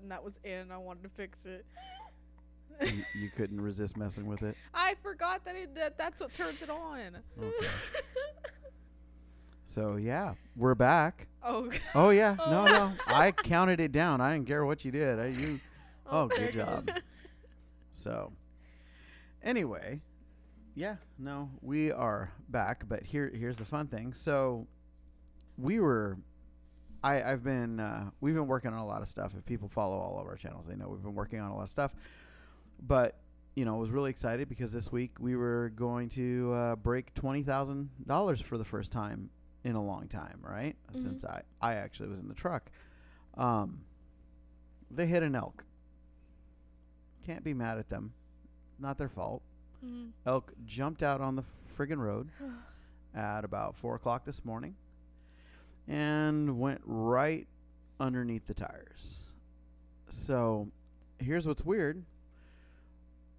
and that was in. And I wanted to fix it. you, you couldn't resist messing with it. I forgot that it that that's what turns it on. Okay. So yeah, we're back. Oh, Oh yeah, no, oh. no, I counted it down. I didn't care what you did. I, you, oh, oh there good job. So, anyway, yeah, no, we are back. But here, here's the fun thing. So, we were, I, I've been, uh, we've been working on a lot of stuff. If people follow all of our channels, they know we've been working on a lot of stuff. But you know, I was really excited because this week we were going to uh, break twenty thousand dollars for the first time in a long time, right? Mhm. Since I, I actually was in the truck. Um, they hit an elk. Can't be mad at them. Not their fault. Mhm. Elk jumped out on the friggin' road at about four o'clock this morning and went right underneath the tires. So here's what's weird.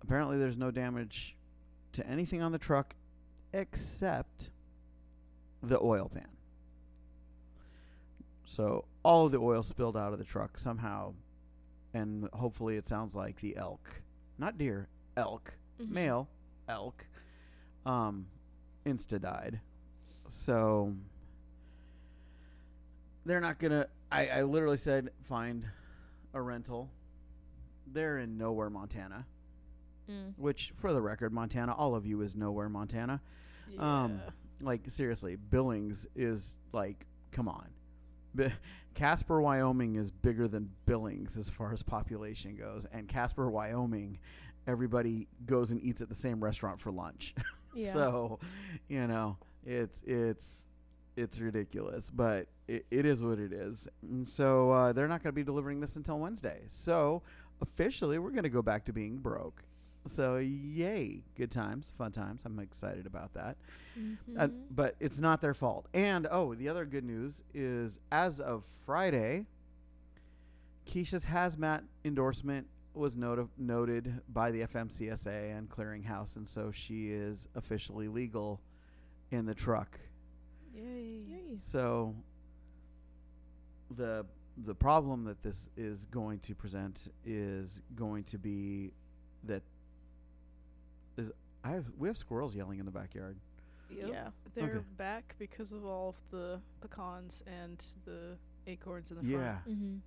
Apparently, there's no damage to anything on the truck except the oil pan. So all of the oil spilled out of the truck somehow, and hopefully it sounds like the elk, not deer, elk, Mhm. male elk, um, insta died. So they're not gonna. I, I literally said find a rental. They're in nowhere, Montana. Mm. Which, for the record, Montana, all of you is nowhere, Montana. Um, Yeah. like seriously, Billings is like, come on. B- Casper, Wyoming is bigger than Billings as far as population goes, and Casper, Wyoming, everybody goes and eats at the same restaurant for lunch. Yeah. so, you know, it's it's it's ridiculous, but it, it is what it is. And so uh, they're not going to be delivering this until Wednesday. So officially, we're going to go back to being broke. So yay, good times, fun times. I'm excited about that. Uh, Mhm. but it's not their fault. And oh, the other good news is as of Friday, Keisha's hazmat endorsement was noti- noted by the FMCSA and Clearinghouse, and so she is officially legal in the truck. Yay. Yay. So the the problem that this is going to present is going to be that is I have we have squirrels yelling in the backyard. Yep. Yeah. They're Okay. back because of all of the pecans and the acorns in the Yeah. front. Mhm.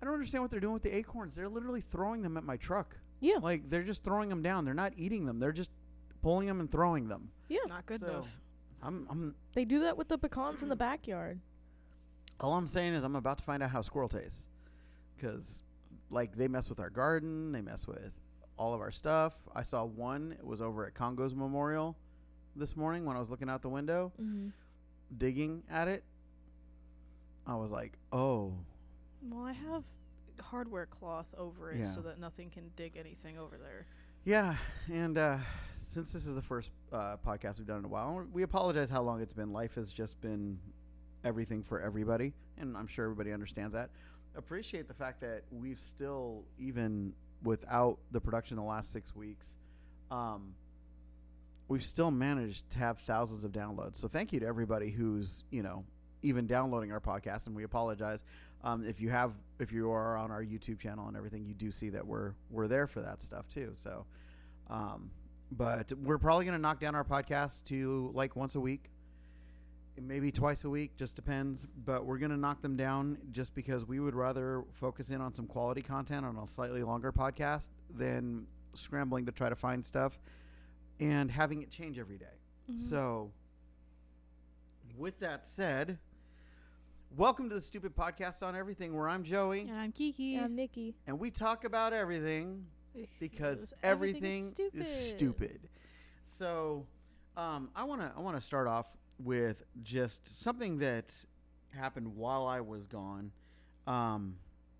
I don't understand what they're doing with the acorns. They're literally throwing them at my truck. Yeah. Like they're just throwing them down. They're not eating them. They're just pulling them and throwing them. Yeah. Not good So- enough. I'm I'm They do that with the pecans in the backyard. all I'm saying is I'm about to find out how squirrel tastes. Cuz like they mess with our garden, they mess with all of our stuff. I saw one it was over at Congo's Memorial this morning when I was looking out the window Mm-hmm. digging at it. I was like, "Oh, Well, I have hardware cloth over it Yeah. so that nothing can dig anything over there. Yeah, and uh, since this is the first uh, podcast we've done in a while, we apologize how long it's been. Life has just been everything for everybody, and I'm sure everybody understands that. Appreciate the fact that we've still, even without the production the last six weeks, um, we've still managed to have thousands of downloads. So thank you to everybody who's you know even downloading our podcast, and we apologize um, if you have if you are on our YouTube channel and everything. You do see that we're we're there for that stuff too. So, um, but we're probably gonna knock down our podcast to like once a week, maybe twice a week, just depends. But we're gonna knock them down just because we would rather focus in on some quality content on a slightly longer podcast than scrambling to try to find stuff and having it change every day. Mm-hmm. So, with that said, welcome to the Stupid Podcast on Everything, where I'm Joey, And I'm Kiki. Yeah, I'm Nikki. and we talk about everything because everything, everything is is stupid. stupid. So, um, I want to I want to start off with just something that happened while I was gone, um,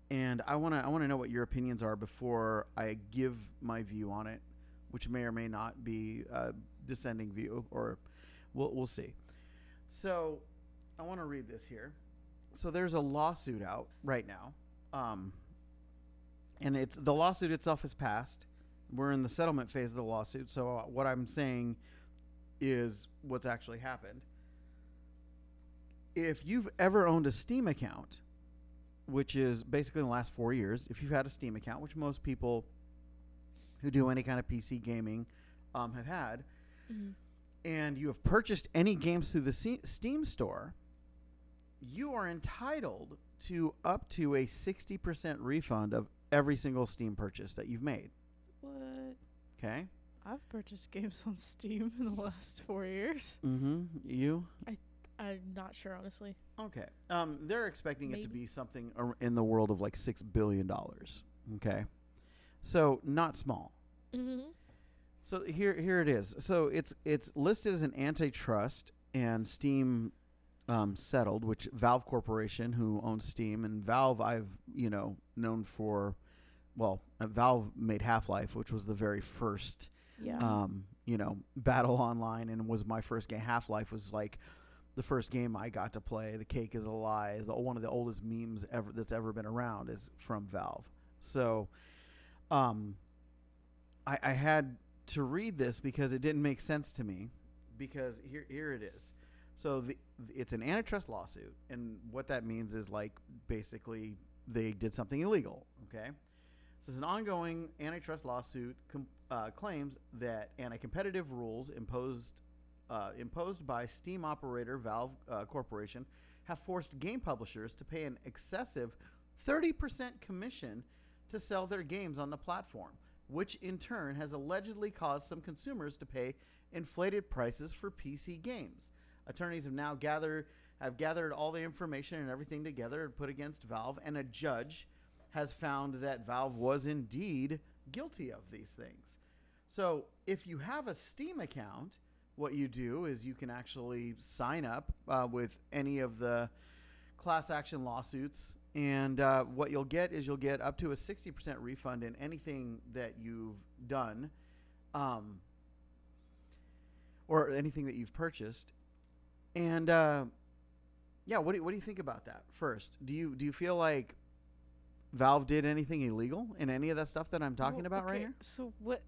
and I want to I want to know what your opinions are before I give my view on it, which may or may not be a descending view, or we'll we'll see. So, I want to read this here. So there's a lawsuit out right now. Um, and it's the lawsuit itself has passed. We're in the settlement phase of the lawsuit. So uh, what I'm saying is what's actually happened. If you've ever owned a Steam account, which is basically in the last four years, if you've had a Steam account, which most people who do any kind of PC gaming um, have had, Mhm. and you have purchased any games through the Steam store, you are entitled to up to a 60% refund of every single Steam purchase that you've made. What? Okay? I've purchased games on Steam in the last four years. Mm-hmm. You? I, I'm not sure, honestly. Okay. Um, they're expecting it to be something ar- in the world of like $6 billion. Okay? So, not small. Mm-hmm. So here, here it is. So it's it's listed as an antitrust and Steam um, settled, which Valve Corporation, who owns Steam, and Valve, I've you know known for, well, uh, Valve made Half Life, which was the very first, Yeah. um, you know, battle online, and was my first game. Half Life was like the first game I got to play. The cake is a lie. Is the, one of the oldest memes ever that's ever been around is from Valve. So, um, I, I had to read this because it didn't make sense to me. Because here, here it is. So the, it's an antitrust lawsuit, and what that means is like basically they did something illegal. Okay, so it's an ongoing antitrust lawsuit com- uh, claims that anti-competitive rules imposed uh, imposed by Steam operator Valve uh, Corporation have forced game publishers to pay an excessive 30% commission to sell their games on the platform, which in turn has allegedly caused some consumers to pay inflated prices for PC games. Attorneys have now gathered have gathered all the information and everything together and put against Valve, and a judge has found that Valve was indeed guilty of these things. So, if you have a Steam account, what you do is you can actually sign up uh, with any of the class action lawsuits. And uh, what you'll get is you'll get up to a 60% refund in anything that you've done um, or anything that you've purchased. And uh, yeah, what do, you, what do you think about that first? Do you, do you feel like Valve did anything illegal in any of that stuff that I'm talking Well, about right okay, here? So what?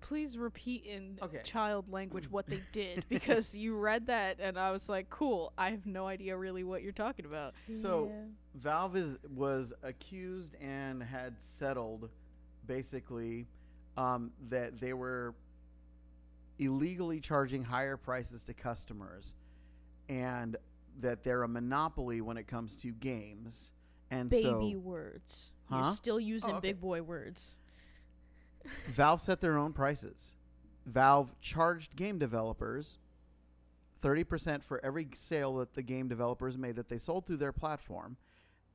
Please repeat in Okay. child language what they did because you read that and I was like, cool. I have no idea really what you're talking about. So- Yeah. Valve is was accused and had settled basically um, that they were illegally charging higher prices to customers and that they're a monopoly when it comes to games. And baby so words. Huh? You're still using oh, okay. big boy words. Valve set their own prices. Valve charged game developers 30% for every sale that the game developers made that they sold through their platform.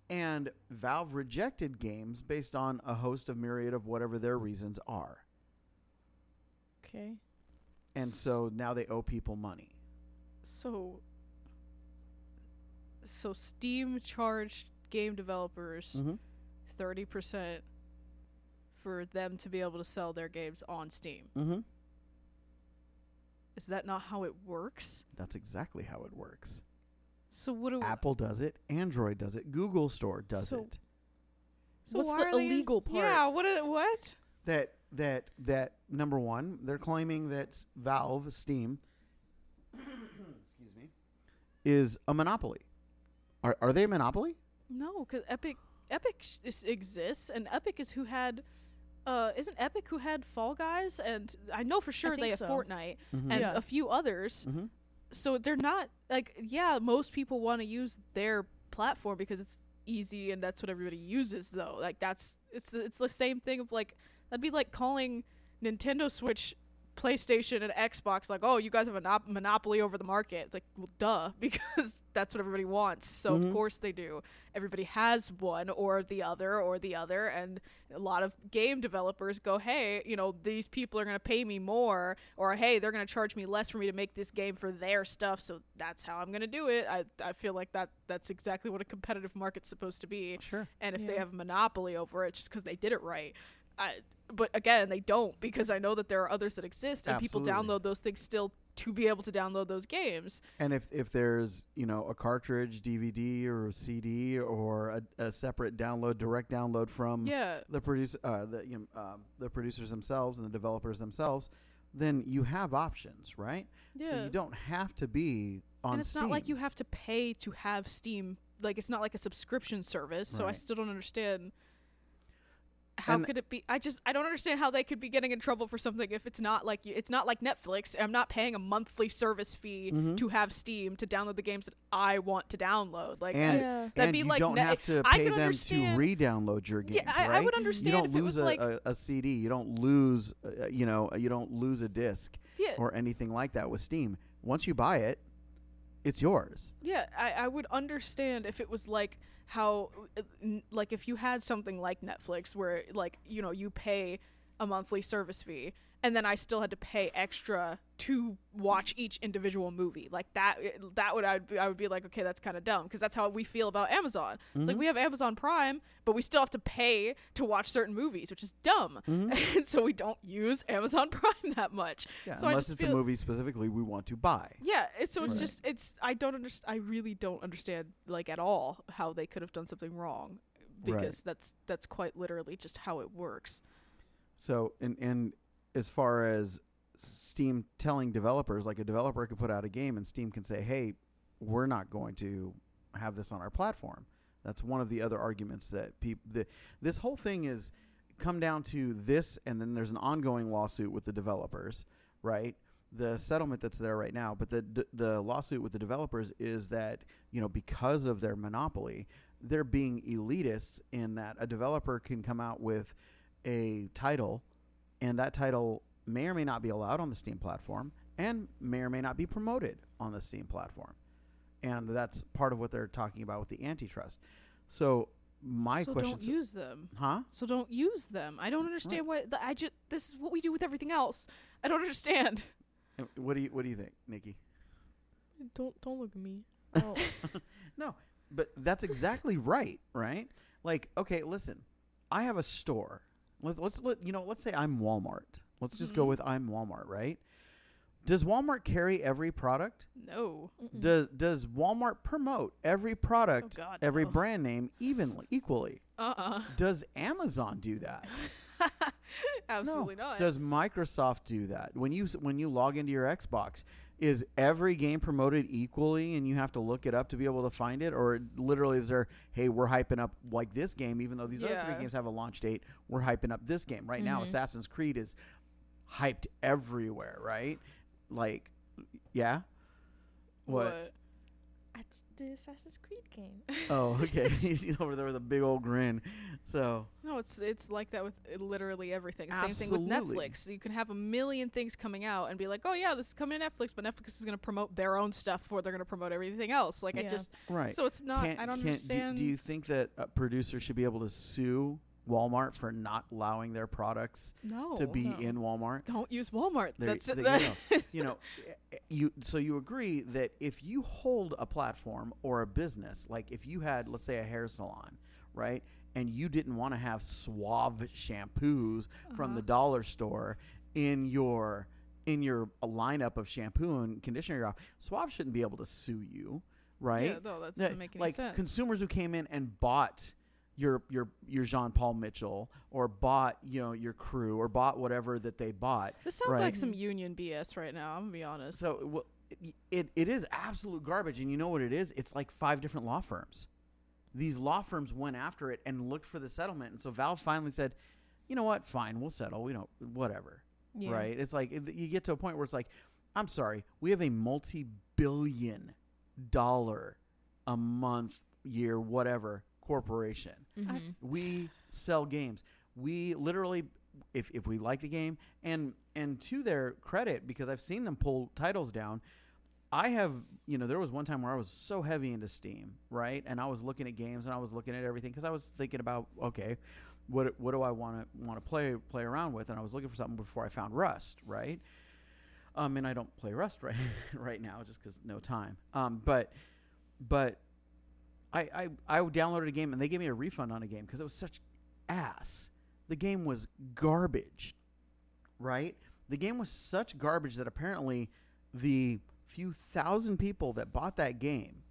And Valve rejected games based on a host of myriad of whatever their reasons are. Okay. And so now they owe people money. So so Steam charged game developers Mm-hmm. 30% for them to be able to sell their games on Steam. Mm-hmm. Is that not how it works? That's exactly how it works. So what do Apple does it, Android does it, Google Store does So- it. so What's the are they in- illegal part? Yeah, what are, what? that that that number one, they're claiming that Valve Steam, excuse me, is a monopoly. Are are they a monopoly? No, cuz Epic Epic sh- exists and Epic is who had uh isn't Epic who had Fall Guys and I know for sure they think have so. Fortnite Mm-hmm. and Yeah. a few others. mm-hmm. so they're not like yeah most people want to use their platform because it's easy and that's what everybody uses though like that's it's it's the same thing of like that'd be like calling nintendo switch playstation and xbox like oh you guys have a monop- monopoly over the market. It's like well duh because that's what everybody wants. So Mhm. of course they do. Everybody has one or the other or the other and a lot of game developers go hey you know these people are going to pay me more or hey they're going to charge me less for me to make this game for their stuff. So that's how i'm going to do it. I, I feel like that that's exactly what a competitive market's supposed to be. Sure. and if they have a monopoly over it just because they did it right I, but again they don't because i know that there are others that exist and people download those things still to be able to download those games. And if if there's you know a cartridge, DVD, or CD, or a, a separate download, direct download from yeah. the produce uh, the you know, um, the producers themselves and the developers themselves, then you have options, right? yeah So you don't have to be on and it's Steam. not like you have to pay to have steam like it's not like a subscription service, so I still don't understand how And- could it be I just I don't understand how they could be getting in trouble for something if it's not like it's not like Netflix. I'm not paying a monthly service fee Mhm. to have Steam to download the games that I want to download. Like And- I- yeah. that'd and be you like don't net- have to pay could them to re-download your games, Yeah, I- I right? would you don't if it lose was a, like- a, a CD. You don't lose, uh, you know, you don't lose a disc yeah, or anything like that with Steam. Once you buy it, it's yours. Yeah, I, I would understand if it was like how, uh, like if you had something like Netflix where like you know you pay a monthly service fee and then I still had to pay extra to watch each individual movie like that. That would I would be, I would be like okay that's kind of dumb because that's how we feel about Amazon. It's like mm-hmm. we have Amazon Prime, but we still have to pay to watch certain movies, which is dumb, mm-hmm. and so we don't use Amazon Prime that much. Yeah, so unless it's a movie specifically we want to buy. yeah, it's so it's Right. just it's I don't understand. I really don't understand like at all how they could have done something wrong Right. because that's that's quite literally just how it works. So, and and as far as Steam telling developers, like a developer could put out a game and Steam can say, "Hey, we're not going to have this on our platform." That's one of the other arguments that people. This whole thing is come down to this, and then there's an ongoing lawsuit with the developers, right? The settlement that's there right now, but the d- the lawsuit with the developers is that you know because of their monopoly, they're being elitists in that a developer can come out with a title, and that title may or may not be allowed on the Steam platform, and may or may not be promoted on the Steam platform, and that's part of what they're talking about with the antitrust. So my so question, don't use them. huh? So don't use them. I don't understand what the, I just this is what we do with everything else. I don't understand. What do you What do you think, Nikki? Don't don't look at me. Oh, No, but that's exactly right, right? Like, okay, listen, I have a store. Let's let's let you know. Let's say I'm Walmart. Let's just go Mhm. with I'm Walmart, right? Does Walmart carry every product? No. mm-mm. Does Does Walmart promote every product, Oh, God, every no. brand name evenly, equally? Uh uh Does Amazon do that? Absolutely no. not. Does Microsoft do that? When you when you log into your Xbox, is every game promoted equally and you have to look it up to be able to find it or literally is there hey, we're hyping up like this game even though these other three games have a launch date, we're hyping up this game. Right now Mhm. Assassin's Creed is hyped everywhere, right? Like yeah? What? I just did Assassin's Creed game. Oh, okay. He's over there with a big old grin. So, No, it's it's like that with uh, literally everything. Absolutely. Same thing with Netflix. You can have a million things coming out and be like, "Oh yeah, this is coming to Netflix," but Netflix is going to promote their own stuff before they're going to promote everything else. Like I just right. so it's not. Can't- I don't can't- do- understand. Do, you think that a producer should be able to sue Walmart for not allowing their products no to be no. in Walmart? Don't use Walmart. There- That's there- it. you know, you know, eh, you so you agree that if you hold a platform or a business, like if you had, let's say, a hair salon, right, and you didn't want to have Suave shampoos from the Uh-huh. dollar store in your in your lineup of shampoo and conditioner, you're off, Suave shouldn't be able to sue you, right? Yeah, no, that doesn't make any like sense. consumers who came in and bought your your your Jean Paul Mitchell or bought you know your crew or bought whatever that they bought. this sounds right. like some union BS right now. I'm gonna be honest. So well, it, it it is absolute garbage, and you know what it is? It's like five different law firms. These law firms went after it and looked for the settlement, and so Valve finally said, "You know what? Fine, we'll settle. We don't whatever." Yeah. Right? It's like it- you get to a point where it's like, "I'm sorry, we have a multi-billion dollar a month, year, whatever corporation." Mhm. we sell games. We literally, if if we like the game, and and to their credit, because I've seen them pull titles down. I have, you know, there was one time where I was so heavy into Steam, right? And I was looking at games and I was looking at everything because I was thinking about, okay, what what do I want to want to play play around with? And I was looking for something before I found Rust, right? Um, and I don't play Rust right right now just because no time. Um, but but I, I I downloaded a game and they gave me a refund on a game because it was such ass. The game was garbage, right? The game was such garbage that apparently the few thousand people that bought that game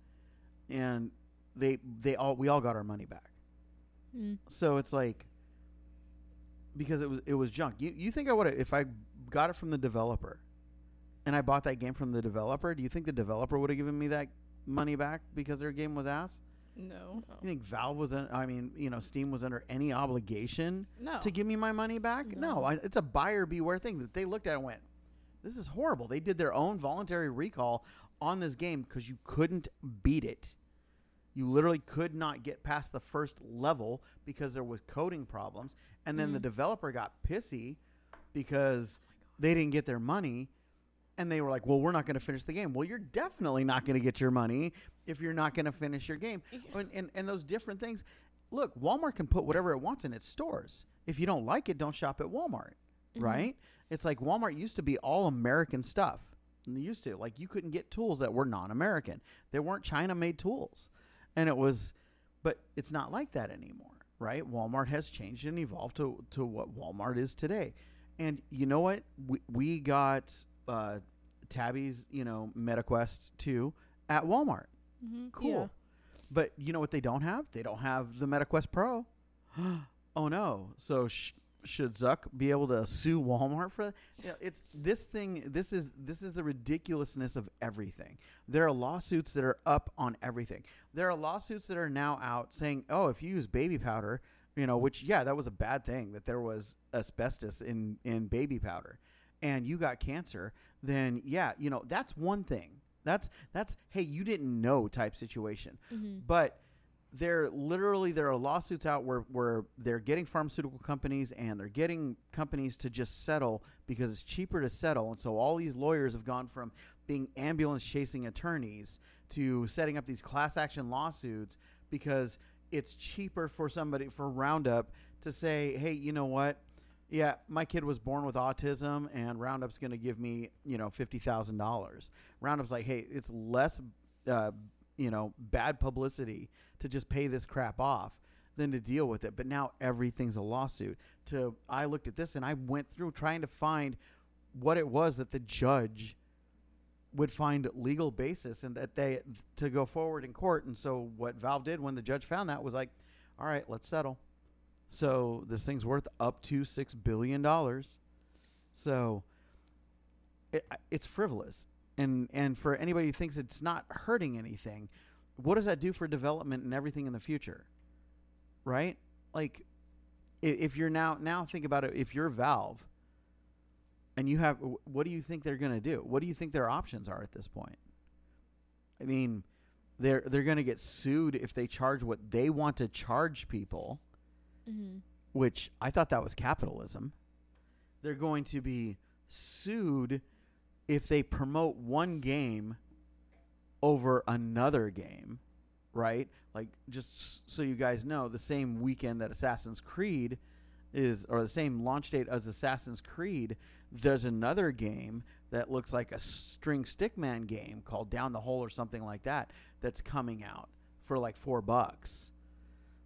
and they they all we all got our money back. Mm. So it's like because it was it was junk. You you think I would have if I got it from the developer and I bought that game from the developer, do you think the developer would have given me that money back because their game was ass? No. You think Valve was? Un- I mean, you know, Steam was under any obligation No. to give me my money back? No. I, it's a buyer beware thing that they looked at and went, "This is horrible." They did their own voluntary recall on this game because you couldn't beat it. You literally could not get past the first level because there was coding problems, and then the Mhm. developer got pissy because they didn't get their money. And they were like, "Well, we're not going to finish the game." Well, you're definitely not going to get your money if you're not going to finish your game. And, and and those different things. Look, Walmart can put whatever it wants in its stores. If you don't like it, don't shop at Walmart, Mhm. right? It's like Walmart used to be all American stuff. And they used to like you couldn't get tools that were non-American. They weren't China-made tools, and it was, but it's not like that anymore, right? Walmart has changed and evolved to to what Walmart is today. And you know what? We we got uh, Tabby's, you know, MetaQuest two at Walmart. Mm-hmm. Cool. Yeah. But you know what they don't have? They don't have the MetaQuest Pro. oh no! So sh- should Zuck be able to sue Walmart for that? Yeah, it's this thing. This is this is the ridiculousness of everything. There are lawsuits that are up on everything. There are lawsuits that are now out saying, "Oh, if you use baby powder, you know, which yeah, that was a bad thing that there was asbestos in in baby powder, and you got cancer, then yeah, you know, that's one thing. That's that's hey, you didn't know type situation. Mhm. But there literally there are lawsuits out where, where they're getting pharmaceutical companies and they're getting companies to just settle because it's cheaper to settle. And so all these lawyers have gone from being ambulance chasing attorneys to setting up these class action lawsuits because it's cheaper for somebody for Roundup to say, hey, you know what? Yeah, my kid was born with autism, and Roundup's going to give me, you know, fifty thousand dollars. Roundup's like, hey, it's less, uh, you know, bad publicity to just pay this crap off than to deal with it. But now everything's a lawsuit. To I looked at this and I went through trying to find what it was that the judge would find legal basis and that they to go forward in court. And so what Valve did when the judge found that was like, all right, let's settle. So this thing's worth up to six billion dollars. So it, it's frivolous, and and for anybody who thinks it's not hurting anything, what does that do for development and everything in the future? Right? Like, if you're now now think about it. If you're Valve, and you have, what do you think they're going to do? What do you think their options are at this point? I mean, they're they're going to get sued if they charge what they want to charge people Mhm. which I thought that was capitalism. They're going to be sued if they promote one game over another game, right? Like just so you guys know, the same weekend that Assassin's Creed is or the same launch date as Assassin's Creed, there's another game that looks like a string stickman game called Down the Hole or something like that that's coming out for like 4 bucks.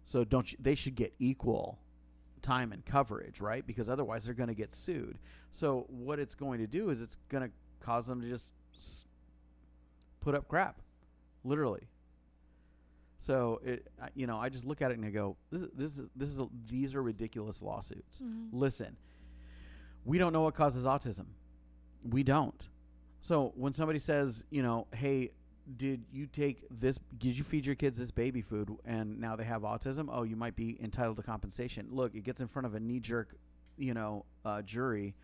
So don't you, they should get equal time and coverage, right? Because otherwise they're going to get sued. So what it's going to do is it's going to cause them to just put up crap, literally. So it, you know, I just look at it and I go, this is this is this is a, these are ridiculous lawsuits. Mm-hmm. Listen, we don't know what causes autism. We don't. So when somebody says, you know, hey, did you take this? Did you feed your kids this baby food and now they have autism? Oh, you might be entitled to compensation. Look, it gets in front of a knee jerk, you know, uh, jury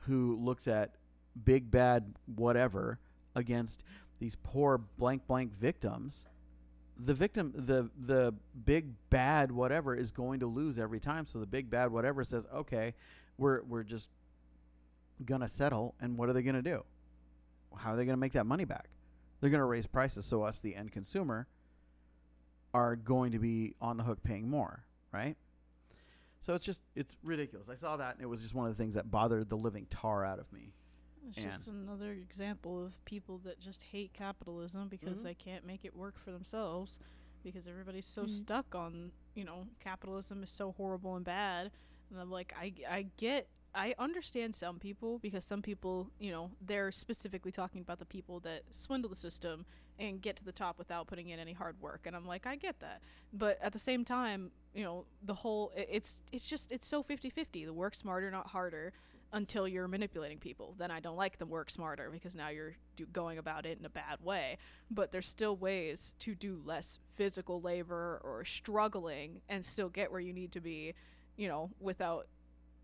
who looks at big bad whatever against these poor blank blank victims. The victim, the the big bad whatever is going to lose every time. So the big bad whatever says, okay, we're we're just gonna settle, and what are they gonna do? How are they gonna make that money back? They're gonna raise prices, so us, the end consumer, are going to be on the hook paying more, right? So it's just it's ridiculous. I saw that, and it was just one of the things that bothered the living tar out of me. It's And- just another example of people that just hate capitalism because Mhm. they can't make it work for themselves because everybody's so Mhm. stuck on, you know, capitalism is so horrible and bad. And I'm like, I, I get, I understand some people because some people, you know, they're specifically talking about the people that swindle the system and get to the top without putting in any hard work. And I'm like, I get that. But at the same time, you know, the whole, i- it's, it's just, it's so 50 50. The work smarter, not harder until you're manipulating people. Then I don't like them work smarter because now you're do- going about it in a bad way. But there's still ways to do less physical labor or struggling and still get where you need to be, you know, without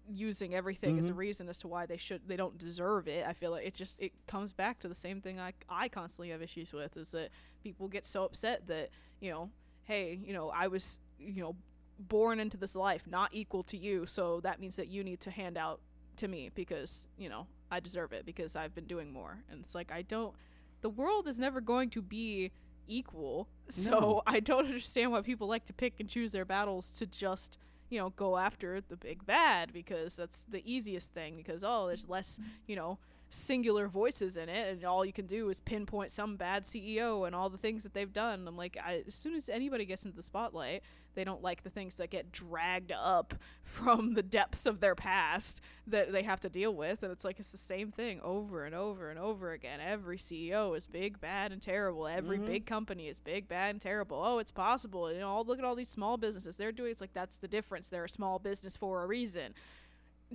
using everything as a Mhm. reason as to why they should they don't deserve it. I feel like it just it comes back to the same thing I I constantly have issues with is that people get so upset that, you know, hey, you know, I was, you know, born into this life not equal to you, so that means that you need to hand out to me because, you know, I deserve it because I've been doing more. And it's like I don't the world is never going to be equal. So No. I don't understand why people like to pick and choose their battles to just, you know, go after the big bad because that's the easiest thing because oh, there's less, you know, singular voices in it and all you can do is pinpoint some bad CEO and all the things that they've done. I'm like I, as soon as anybody gets into the spotlight, they don't like the things that get dragged up from the depths of their past that they have to deal with. And it's like it's the same thing over and over and over again. Every ceo is big bad and terrible. Every Mhm. big company is big bad and terrible. Oh it's possible. You know look at all these small businesses. They're doing it's like that's the difference. They're a small business for a reason.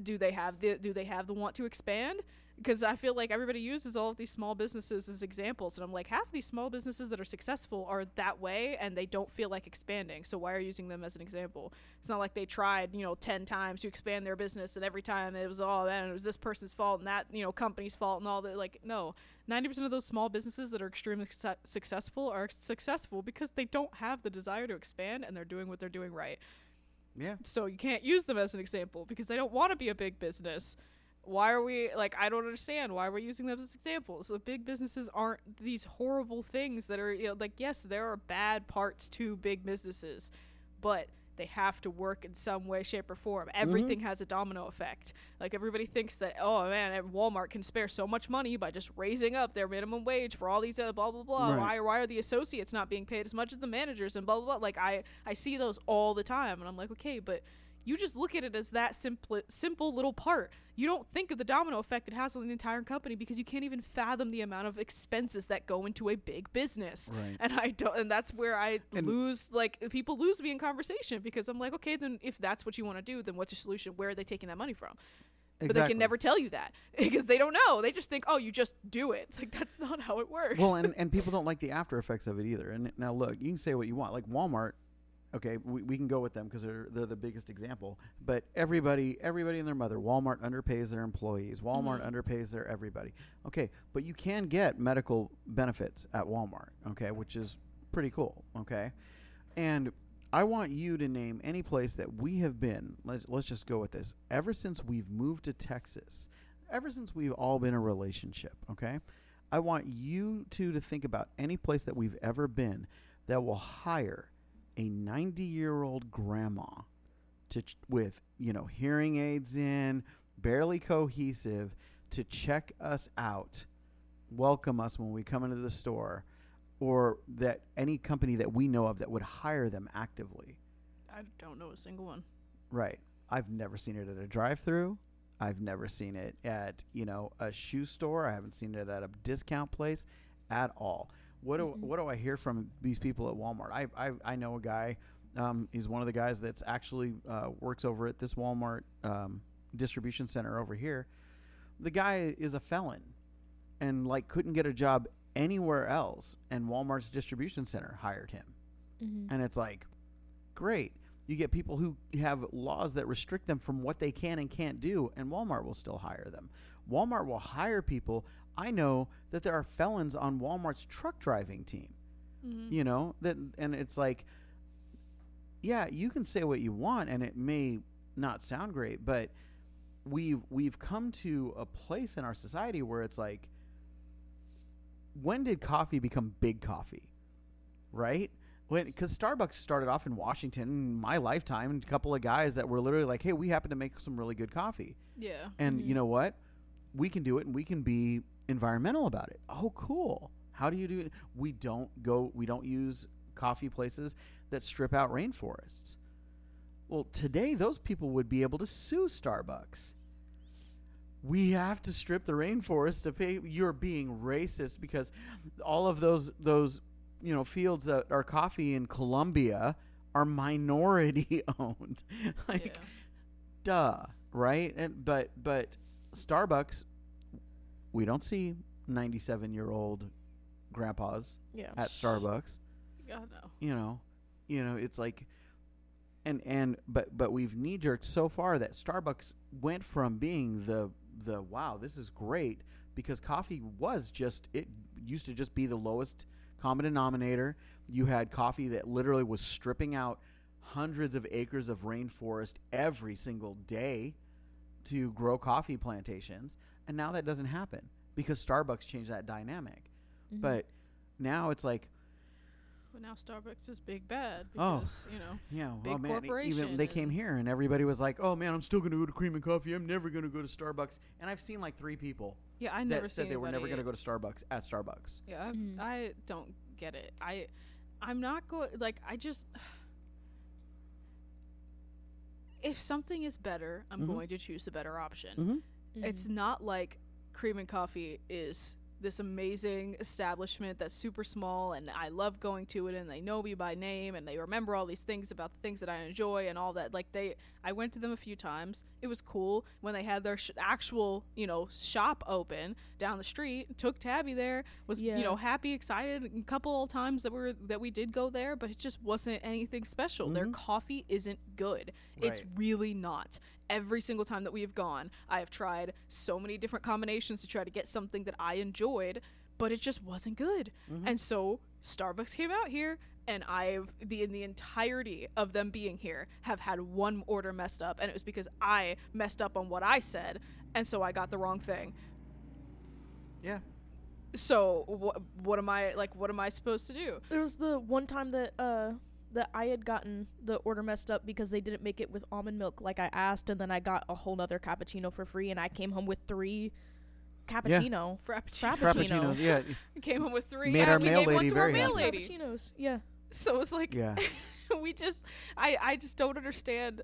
Do they have the do they have the want to expand because I feel like everybody uses all of these small businesses as examples, and I'm like, half of these small businesses that are successful are that way, and they don't feel like expanding. So why are you using them as an example? It's not like they tried, you know, ten times to expand their business, and every time it was all, man, it was this person's fault and that, you know, company's fault and all that. Like, no, ninety percent of those small businesses that are extremely suc successful are successful because they don't have the desire to expand, and they're doing what they're doing right. Yeah. So you can't use them as an example because they don't want to be a big business. Why are we like I don't understand why we're using them as examples. The big businesses aren't these horrible things that are you know, like yes, there are bad parts to big businesses, but they have to work in some way, shape, or form. Everything has a domino effect. Like everybody thinks that, oh man, Walmart can spare so much money by just raising up their minimum wage for all these uh, blah blah blah. Right. Why why are the associates not being paid as much as the managers and blah blah blah? Like I I see those all the time, and I'm like, okay, but you just look at it as that simple simple little part. You don't think of the domino effect it has on the entire company because you can't even fathom the amount of expenses that go into a big business. Right. And I don't and that's where I And- lose like people lose me in conversation because I'm like, okay, then if that's what you want to do, then what's your solution? Where are they taking that money from? But they can never tell you that because they don't know. They just think, oh, you just do it. It's like that's not how it works. well, and, and people don't like the after effects of it either. And now look, you can say what you want. Like Walmart, okay, we, we can go with them because they're they're the biggest example. But everybody, everybody and their mother, Walmart underpays their employees. Walmart Mhm. underpays their everybody. Okay, but you can get medical benefits at Walmart. Okay, which is pretty cool. Okay, and I want you to name any place that we have been. Let's let's just go with this. Ever since we've moved to Texas, ever since we've all been in a relationship, okay? I want you two to think about any place that we've ever been that will hire a 90-year-old grandma to ch- with, you know, hearing aids in, barely cohesive to check us out, welcome us when we come into the store or that any company that we know of that would hire them actively. I don't know a single one. Right. I've never seen it at a drive-through. I've never seen it at, you know, a shoe store. I haven't seen it at a discount place at all. What do Mhm. what do I hear from these people at Walmart? I I, I know a guy. Um, he's one of the guys that's actually uh, works over at this Walmart um, distribution center over here. The guy is a felon, and like couldn't get a job anywhere else, and Walmart's distribution center hired him. Mm-hmm. And it's like, great. You get people who have laws that restrict them from what they can and can't do, and Walmart will still hire them. Walmart will hire people. I know that there are felons on Walmart's truck driving team. Mm-hmm. You know that, and it's like, yeah, you can say what you want, and it may not sound great, but we've we've come to a place in our society where it's like, when did coffee become big coffee? Right? When because Starbucks started off in Washington in my lifetime, and a couple of guys that were literally like, "Hey, we happen to make some really good coffee," Yeah. and Mhm. you know what? We can do it, and we can be environmental about it. Oh, cool! How do you do it? We don't go. We don't use coffee places that strip out rainforests. Well, today those people would be able to sue Starbucks. We have to strip the rainforest to pay. You're being racist because all of those those you know fields that are coffee in Colombia are minority owned. like yeah. duh, right? And but but Starbucks, we don't see 97 year old grandpas Yeah. at Starbucks. Yeah, no. You know, you know, it's like, and and but but we've knee jerked so far that Starbucks went from being the the wow this is great because coffee was just it used to just be the lowest common denominator. You had coffee that literally was stripping out hundreds of acres of rainforest every single day to grow coffee plantations, and now that doesn't happen because Starbucks changed that dynamic. Mhm. But now it's like But now Starbucks is big bad Oh. you know. Yeah, big oh man, e- even corporation they came here and everybody was like, "Oh man, I'm still going to go to Cream and Coffee. I'm never going to go to Starbucks." And I've seen like three people Yeah, I never that said they were never going to go to Starbucks at Starbucks. Yeah, I, Mhm. I don't get it. I, I'm not going. Like, I just. If something is better, I'm Mhm. going to choose a better option. Mm-hmm. It's not like Cream and Coffee is this amazing establishment that's super small and I love going to it and they know me by name and they remember all these things about the things that I enjoy and all that. Like they I went to them a few times. It was cool when they had their sh- actual you know shop open down the street took Tabby there was you know happy excited a couple of times that we were that we did go there but it just wasn't anything special. Their Mhm. coffee isn't good. It's really not every single time that we have gone i have tried so many different combinations to try to get something that i enjoyed but it just wasn't good. And so starbucks came out here and i've the in the entirety of them being here have had one order messed up and it was because i messed up on what i said and so i got the wrong thing. Yeah, so what what am i like what am i supposed to do? There was the one time that uh that I had gotten the order messed up because they didn't make it with almond milk like I asked, and then I got a whole nother cappuccino for free, and I came home with three cappuccino. frappuccino Frappuccino. frappuccinos. Yeah, came home with three Made and our we mail gave one lady to our very mail happy. lady Cappuccinos. Yeah. so it's like yeah. we just I I just don't understand.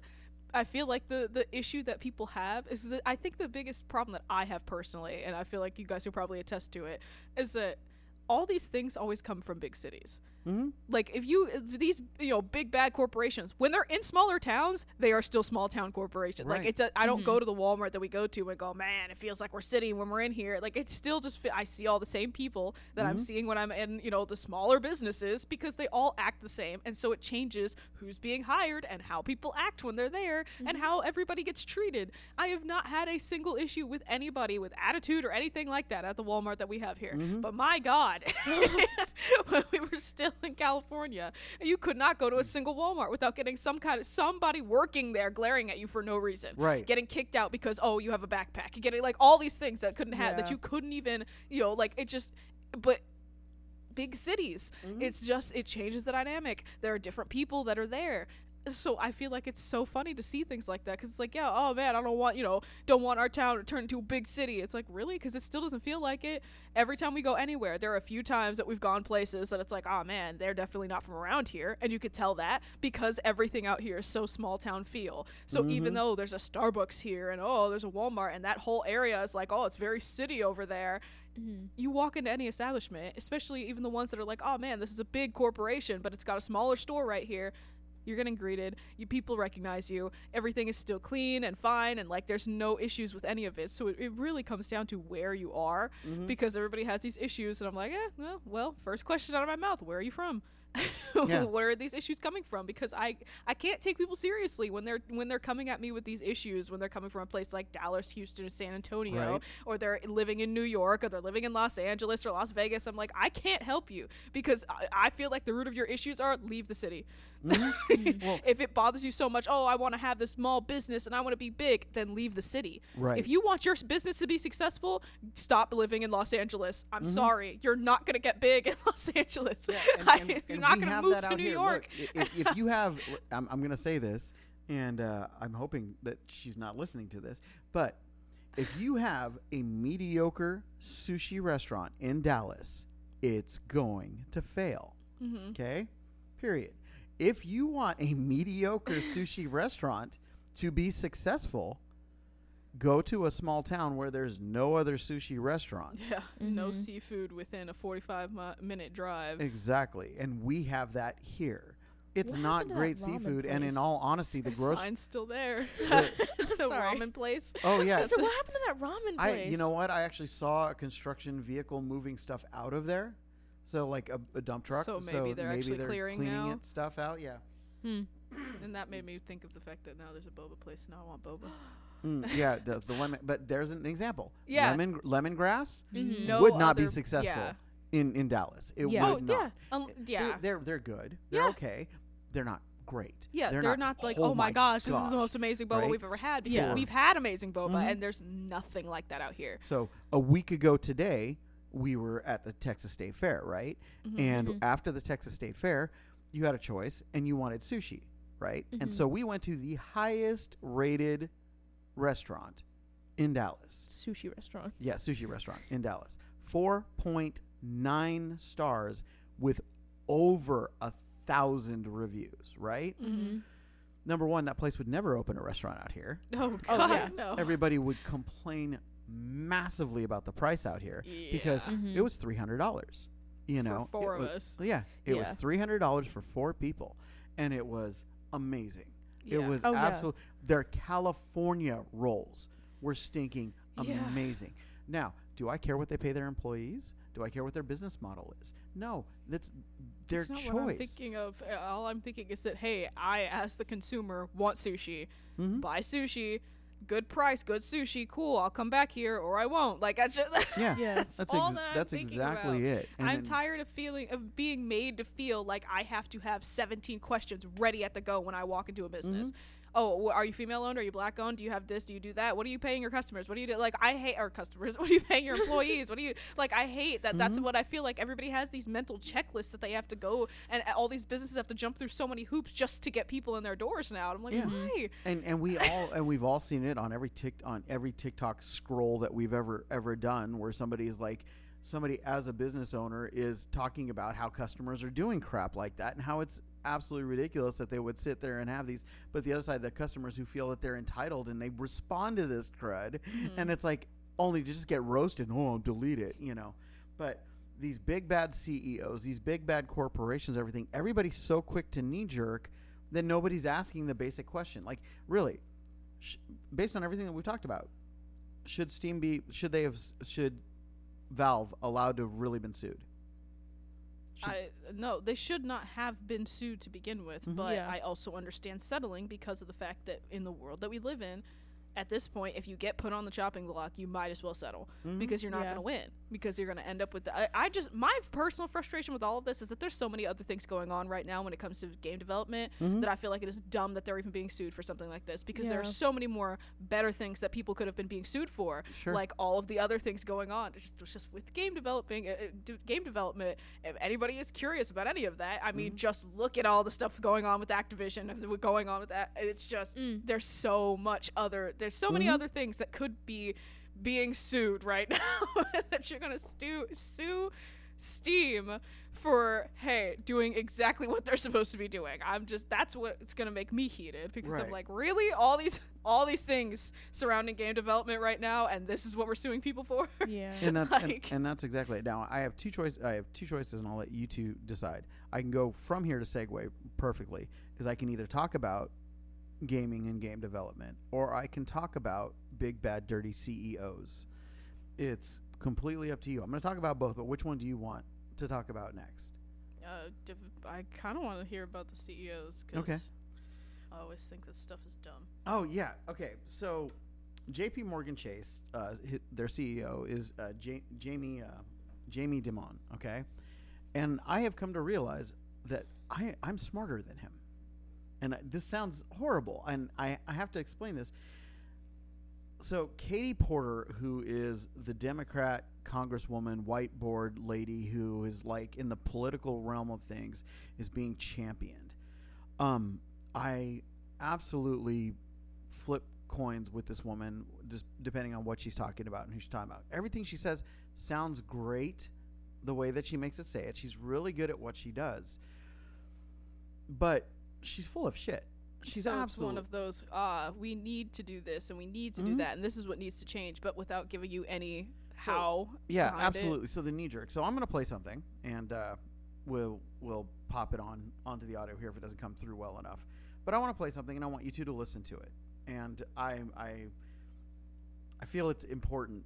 I feel like the the issue that people have is that I think the biggest problem that I have personally, and I feel like you guys will probably attest to it, is that all these things always come from big cities. Mm-hmm. Like if you these you know big bad corporations when they're in smaller towns they are still small town corporations. Like it's a I don't go mm-hmm. to the Walmart that we go to and go man it feels like we're city when we're in here. Like it's still just I see all the same people that I'm mm-hmm. seeing when I'm in you know the smaller businesses because they all act the same and so it changes who's being hired and how people act when they're there and mm-hmm. how everybody gets treated. I have not had a single issue with anybody with attitude or anything like that at the Walmart that we have here. But my God, when we were still in California, you could not go to a mm. single Walmart without getting some kind of somebody working there glaring at you for no reason. Right. Getting kicked out because oh you have a backpack. You getting like all these things that couldn't have that you couldn't even you know like it just but big cities. Mm-hmm. It's just it changes the dynamic. There are different people that are there. So I feel like it's so funny to see things like that because it's like, yeah, oh man, I don't want you know, don't want our town to turn into a big city. It's like really because it still doesn't feel like it. Every time we go anywhere, there are a few times that we've gone places that it's like, oh man, they're definitely not from around here, and you could tell that because everything out here is so small town feel. So even mm-hmm. though there's a Starbucks here and oh, there's a Walmart and that whole area is like, oh, it's very city over there mm-hmm. you walk into any establishment, especially even the ones that are like, oh man, this is a big corporation, but it's got a smaller store right here. You're getting greeted. You people recognize you. Everything is still clean and fine, and like there's no issues with any of it. So it, it really comes down to where you are, because everybody has these issues, and I'm like, eh, well, well, first question out of my mouth, where are you from? Yeah. Where are these issues coming from? Because I I can't take people seriously when they're when they're coming at me with these issues when they're coming from a place like Dallas, Houston, San Antonio, Right. or they're living in New York, or they're living in Los Angeles or Las Vegas. I'm like, I can't help you because I, I feel like the root of your issues are leave the city. Mm-hmm. Mm-hmm. if it bothers you so much, oh, I want to have this small business and I want to be big, then leave the city. Right. If you want your business to be successful, stop living in Los Angeles. I'm mm-hmm. sorry, you're not gonna get big in Los Angeles. and- I- and- you're and not gonna have move to New here. York. Look, if, if you have, I'm, I'm going to say this, and uh, I'm hoping that she's not listening to this, but if you have a mediocre sushi restaurant in Dallas, it's going to fail. Mm-hmm. Okay? Period. If you want a mediocre sushi restaurant to be successful, go to a small town where there's no other sushi restaurants. Yeah, no Mhm. seafood within a 45 mi- minute drive. Exactly. And we have that here. it's What not happened to that great ramen seafood. And in all honesty, the The gross. sign's still there. The- the Sorry. ramen place. Oh yeah, So what happened to that ramen I place? you know what? I actually saw a construction vehicle moving stuff out of there. So like a, a dump truck. So maybe they're actually they're clearing cleaning now? it stuff out. Yeah. Hmm. And that made me think of the fact that now there's a boba place and I want boba. Mm, yeah, the, the lemon. But there's an example. Yeah. Lemon lemongrass Mhm. No would not be successful yeah. in in Dallas. It Yeah. would oh not. yeah, um, They're- yeah, They're, they're good. They're Yeah. okay. They're not great. yeah. they're They're, not, not, like, "Oh oh my my gosh, this is the most amazing boba right? we've ever had. Because Yeah. we've had amazing boba, Mhm. and there's nothing like that out here. So a week ago today, we were at the Texas State Fair, right? Mhm. And Mhm. after the Texas State Fair, you had a choice and you wanted sushi, right? And Mhm. so we went to the highest rated restaurant in Dallas. Sushi restaurant. Yeah, sushi restaurant in Dallas. 4.9 stars with over a thousand reviews, right? Mm-hmm. Number one, that place would never open a restaurant out here. Oh Oh, god, yeah. no. Everybody would complain massively about the price out here because Yeah. Mhm. it was three hundred dollars. You know, for four of was- us. Yeah, it was three hundred dollars for four people, and it was amazing. It was Oh, yeah. absolute. Their California rolls were stinking Yeah. amazing. Now, do I care what they pay their employees? Do I care what their business model is? No, that's their That's not choice. What I'm thinking of. All I'm thinking is that hey, I as the consumer want sushi. Mhm. Buy sushi, good price, good sushi. Cool, I'll come back here or I won't. Like that's just Yeah, Yeah. that's, that's all ex- that I'm that's exactly about. it. And I'm then- tired of feeling of being made to feel like I have to have 17 questions ready at the go when I walk into a business. Mm-hmm. Oh, are you female owned? Are you black owned? Do you have this? Do you do that? What are you paying your customers? What do you do? Like I hate our customers. What are you paying your employees? what do you like? I hate that. Mm-hmm. That's what I feel like. Everybody has these mental checklists that they have to go, and all these businesses have to jump through so many hoops just to get people in their doors now. And I'm like, Yeah. why? and and we all and we've all seen it on every tick on every TikTok scroll that we've ever ever done where somebody is like somebody as a business owner is talking about how customers are doing crap like that and how it's absolutely ridiculous that they would sit there and have these but the other side the customers who feel that they're entitled and they respond to this crud mm-hmm. and it's like only to just get roasted oh delete it you know. But these big bad CEOs these big bad corporations everything everybody's so quick to knee jerk that nobody's asking the basic question. Like really sh- based on everything that we've talked about should steam be should they have should valve allowed to have really been sued Should- I no, they should not have been sued to begin with. Mhm. But Yeah. I also understand settling because of the fact that in the world that we live in, at this point, if you get put on the chopping block, you might as well settle Mhm. because you're not Yeah. going to win because you're going to end up with the. I, I just my personal frustration with all of this is that there's so many other things going on right now when it comes to game development Mhm. that I feel like it is dumb that they're even being sued for something like this because there are so many more better things that people could have been being sued for Sure. like all of the other things going on. It's just, it's just with game developing, uh, uh, d- game development. If anybody is curious about any of that, I mean, Mm-hmm. just look at all the stuff going on with Activision and what's going on with that. It's just Mm. there's so much other. There's so many Mhm. other things that could be being sued right now that you're gonna stu- sue Steam for hey doing exactly what they're supposed to be doing. I'm just that's what it's gonna make me heated because I'm like really all these all these things surrounding game development right now, and this is what we're suing people for. Yeah. and that's and, like- and that's exactly it. Now I have two choice. I have two choices, and I'll let you two decide. I can go from here to segue perfectly. Is I can either talk about gaming and game development, or I can talk about big bad dirty CEOs. It's completely up to you. I'm going to talk about both, but which one do you want to talk about next? uh, I kind of want to hear about the CEOs because Okay. I always think that stuff is dumb. Oh yeah. Okay. So, J.P. Morgan Chase, uh, their CEO is uh, J- Jamie uh, Jamie Dimon. Okay, and I have come to realize that I I'm smarter than him, and I, this sounds horrible, and I I have to explain this. So Katie Porter, who is the Democrat congresswoman, whiteboard lady, who is like in the political realm of things, is being championed. Um, I absolutely flip coins with this woman, just depending on what she's talking about and who she's talking about. Everything she says sounds great, the way that she makes it say it. She's really good at what she does, but she's full of shit. She's so it's one of those ah we need to do this and we need to Mhm. do that and this is what needs to change but without giving you any how yeah, behind it. absolutely. So the knee jerk. So I'm going to play something, and uh, we'll we'll pop it on onto the audio here if it doesn't come through well enough. But I want to play something, and I want you two to listen to it. And I I I feel it's important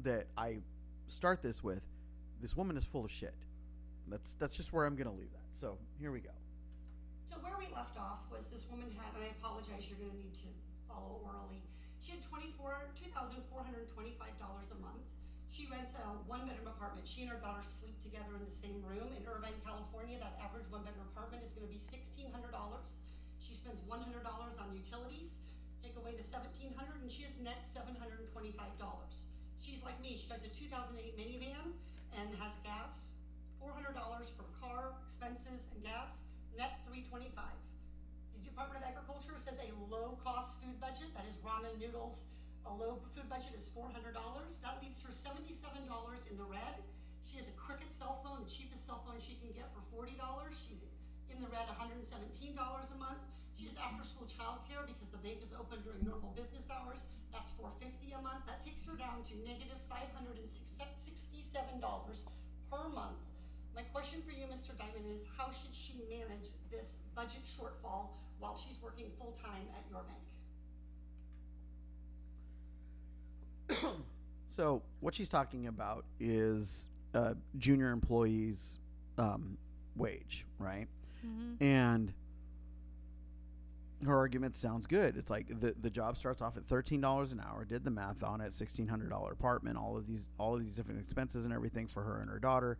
that I start this with this woman is full of shit. That's that's just where I'm gonna leave that. So here we go. So where we left off was this woman had, and I apologize, you're gonna need to follow orally. She had twenty-four, two thousand four hundred twenty-five dollars a month. She rents a one-bedroom apartment. She and her daughter sleep together in the same room in Irvine, California. That average one-bedroom apartment is gonna be sixteen hundred dollars. She spends one hundred dollars on utilities. Take away the seventeen hundred, dollars and she has net seven hundred and twenty-five dollars. She's like me. She drives a two thousand eight minivan and has gas. Four hundred dollars for car expenses and gas. Net three twenty-five. The Department of Agriculture says a low-cost food budget, that is ramen noodles, a low food budget is four hundred dollars. That leaves her seventy-seven dollars in the red. She has a Cricket cell phone, the cheapest cell phone she can get for forty dollars. She's in the red hundred and seventeen dollars a month. She has after-school childcare because the bank is open during normal business hours. That's 450 a month. That takes her down to negative negative five hundred and sixty-seven dollars per month. My question for you, Mr. Dimon, is how should she manage this budget shortfall while she's working full-time at your bank? So what she's talking about is uh, junior employees' um, wage, right? And her argument sounds good. It's like the the job starts off at thirteen dollars an hour. Did the math on it, sixteen hundred dollar apartment, all of these all of these different expenses and everything for her and her daughter.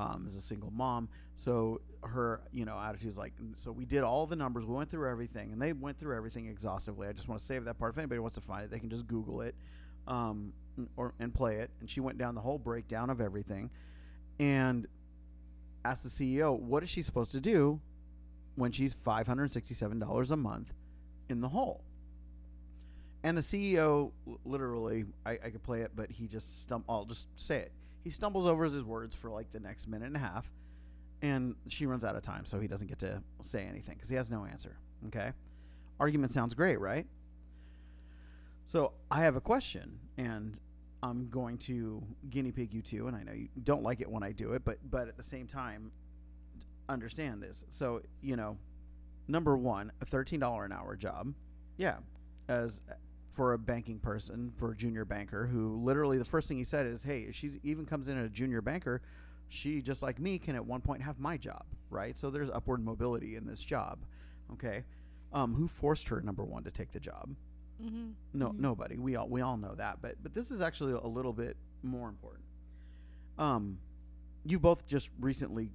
Um, as a single mom, so her you know attitude is like so we did all the numbers, we went through everything, and they went through everything exhaustively. I just want to save that part. If anybody wants to find it, they can just Google it, um, or and play it. And she went down the whole breakdown of everything, and asked the CEO, what is she supposed to do when she's $567 a month in the hole? And the CEO, literally, I, I could play it, but he just stum. I'll just say it. He stumbles over his words for like the next minute and a half, and she runs out of time, so he doesn't get to say anything because he has no answer. Okay, argument sounds great, right? So I have a question, and I'm going to guinea pig you too, and I know you don't like it when I do it, but but at the same time, understand this. So you know, number one, a thirteen dollar an hour job, yeah, as for a banking person, for a junior banker, who literally the first thing he said is, "Hey, if she even comes in as a junior banker, she just like me can at one point have my job, right? So there's upward mobility in this job, okay." Um, who forced her number one to take the job? Mm-hmm. No, nobody. We all we all know that, but but this is actually a little bit more important. Um, you both just recently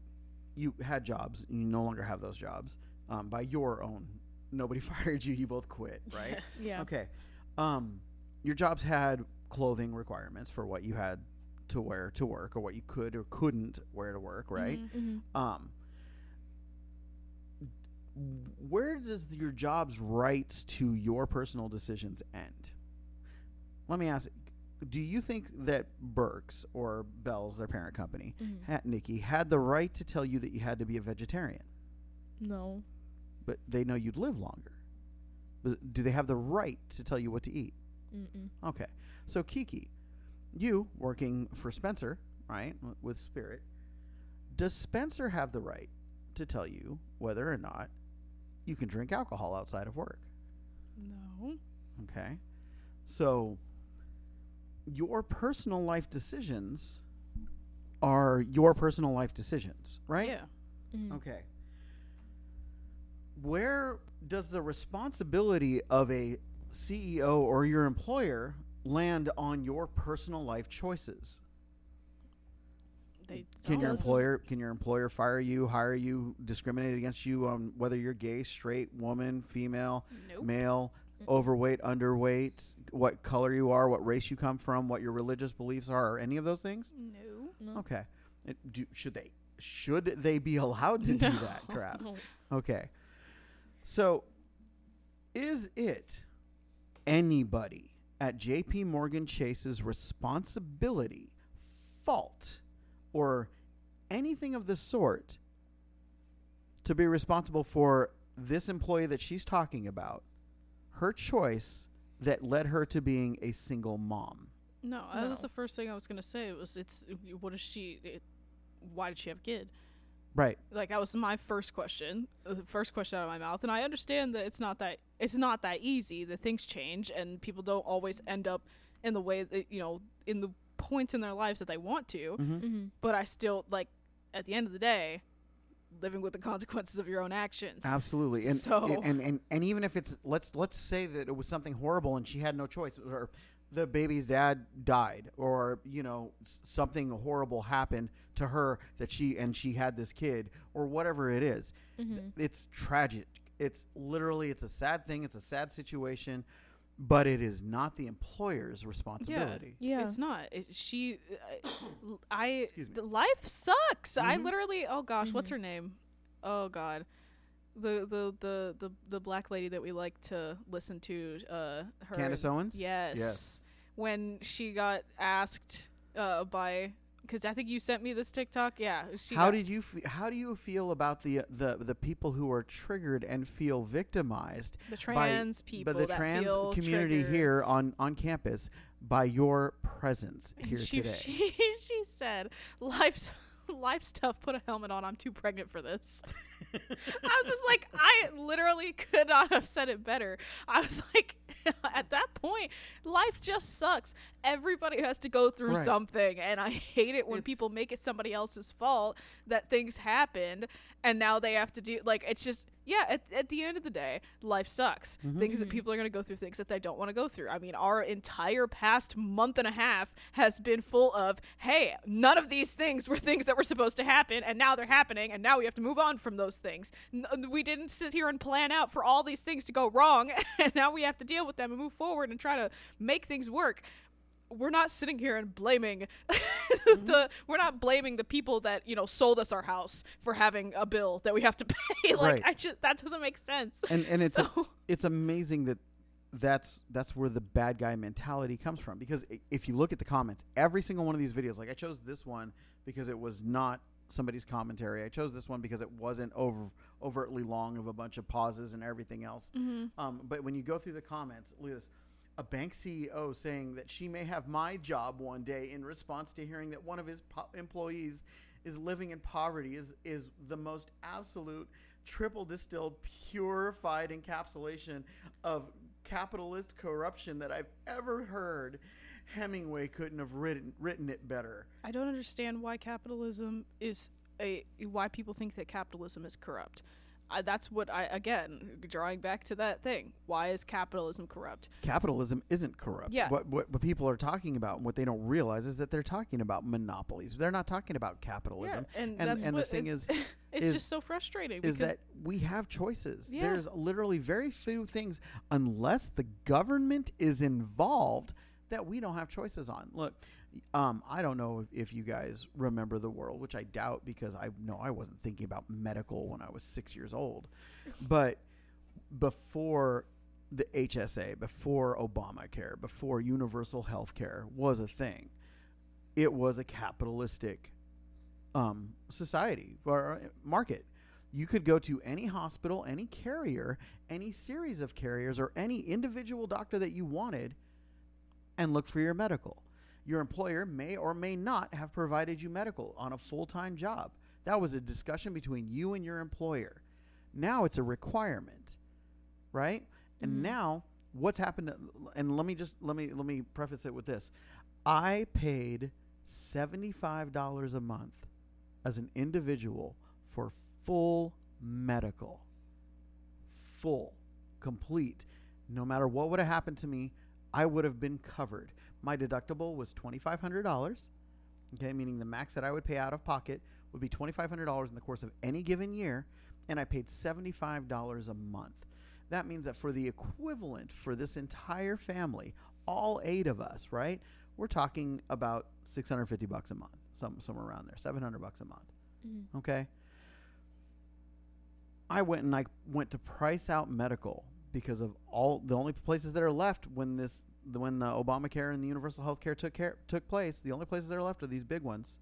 you had jobs. And you no longer have those jobs. Um, by your own, nobody fired you. You both quit, right? Yeah. Okay. Um, your jobs had clothing requirements for what you had to wear to work, or what you could or couldn't wear to work, right? Mhm. Um, where does your job's rights to your personal decisions end? Let me ask: Do you think that Burks or Bell's, their parent company, Mhm. had, Nikki, had the right to tell you that you had to be a vegetarian, No. but they know you'd live longer? Was- Do they have the right to tell you what to eat? Mm-mm. Okay. So Kiki, you working for Spencer, right, with Spirit, does Spencer have the right to tell you whether or not you can drink alcohol outside of work? No. Okay. So your personal life decisions are your personal life decisions, right? Yeah. Mhm. Okay. Where does the responsibility of a CEO or your employer land on your personal life choices? They Can your employer can your employer fire you, hire you, discriminate against you on whether you're gay, straight, woman, female, Nope. male, overweight, underweight, what color you are, what race you come from, what your religious beliefs are, or any of those things? No. No. Okay. It, do, should they should they be allowed to do that crap? No. Okay. So, is it anybody at JP Morgan Chase's responsibility, fault, or anything of the sort to be responsible for this employee that she's talking about, her choice that led her to being a single mom? No, that was the first thing I was gonna say. It was it's what is she? It, why did she have a kid? Right. Like that was my first question, uh, the first question out of my mouth, and I understand that it's not that it's not that easy. That things change, and people don't always end up in the way that you know in the points in their lives that they want to. Mm-hmm. Mm-hmm. But I still like at the end of the day, living with the consequences of your own actions. Absolutely. And, So- and and and even if it's let's let's say that it was something horrible and she had no choice or the baby's dad died or you know something horrible happened to her that she and she had this kid or whatever it is. Mm-hmm. It's tragic. It's literally it's a sad thing, it's a sad situation, but it is not the employer's responsibility. Yeah. It's not. It, she, I, Excuse me. the life sucks. I Mhm. literally. Oh gosh, what's Mhm. her name? Oh god, the the the the the black lady that we like to listen to. Uh, her. Candace Owens? Yes. Yes. When she got asked, uh, by because I think you sent me this TikTok. Yeah. She how did you fe- how do you feel about the the the people who are triggered and feel victimized the trans people by the trans community triggered. here on on campus by your presence here she, today? She, she said, "Life's life's tough. Put a helmet on. I'm too pregnant for this." I was just like, I literally could not have said it better. I was like, at that point, life just sucks. Everybody has to go through Right. something, and I hate it when It's- people make it somebody else's fault that things happened, and now they have to do like it's just yeah. At, at the end of the day, life sucks. Mm-hmm. Things that people are going to go through things that they don't want to go through. I mean, our entire past month and a half has been full of hey, none of these things were things that were supposed to happen, and now they're happening, and now we have to move on from those things. Uh, we didn't sit here and plan out for all these things to go wrong, and now we have to deal with them and move forward and try to make things work. We're not sitting here and blaming mm-hmm. the we're not blaming the people that you know sold us our house for having a bill that we have to pay. like Right. I just that doesn't make sense. and and it's So- it's amazing that that's that's where the bad guy mentality comes from because if you look at the comments every single one of these videos like i chose this one because it was not somebody's commentary. I chose this one because it wasn't over overtly long of a bunch of pauses and everything else. Um, but when you go through the comments look at this. A bank ceo saying that she may have my job one day in response to hearing that one of his po- employees is living in poverty is is the most absolute triple distilled purified encapsulation of capitalist corruption that I've ever heard. Hemingway couldn't have written written it better. I don't understand why capitalism is a why people think that capitalism is corrupt. I, that's what I again drawing back to that thing. Why is capitalism corrupt? Capitalism isn't corrupt. Yeah. What, what what people are talking about and what they don't realize is that they're talking about monopolies. They're not talking about capitalism. Yeah, and, and and what the thing it- is it's is- just so frustrating is that we have choices. Yeah. There's literally very few things unless the government is involved that we don't have choices on. Look, um, I don't know if, you guys remember the world, which I doubt because I know I wasn't thinking about medical when I was six years old. But before the HSA, before Obamacare, before universal health care was a thing, it was a capitalistic um, society or uh, market. You could go to any hospital, any carrier, any series of carriers, or any individual doctor that you wanted and look for your medical. Your employer may or may not have provided you medical on a full time job. That was a discussion between you and your employer. Now it's a requirement, right? And mm-hmm. now what's happened? To, and let me just let me let me preface it with this: I paid seventy five dollars a month as an individual for full medical, full, complete. No matter what would have happened to me, I would have been covered. My deductible was twenty five hundred dollars. Okay, meaning the max that I would pay out of pocket would be twenty five hundred dollars in the course of any given year, and I paid seventy five dollars a month. That means that for the equivalent for this entire family, all eight of us, right? We're talking about six hundred fifty bucks a month, some somewhere around there, seven hundred bucks a month. Mm-hmm. Okay. I went and I went to price out medical because of all the only places that are left when this the, when the Obamacare and the universal health care took care took place, the only places that are left are these big ones.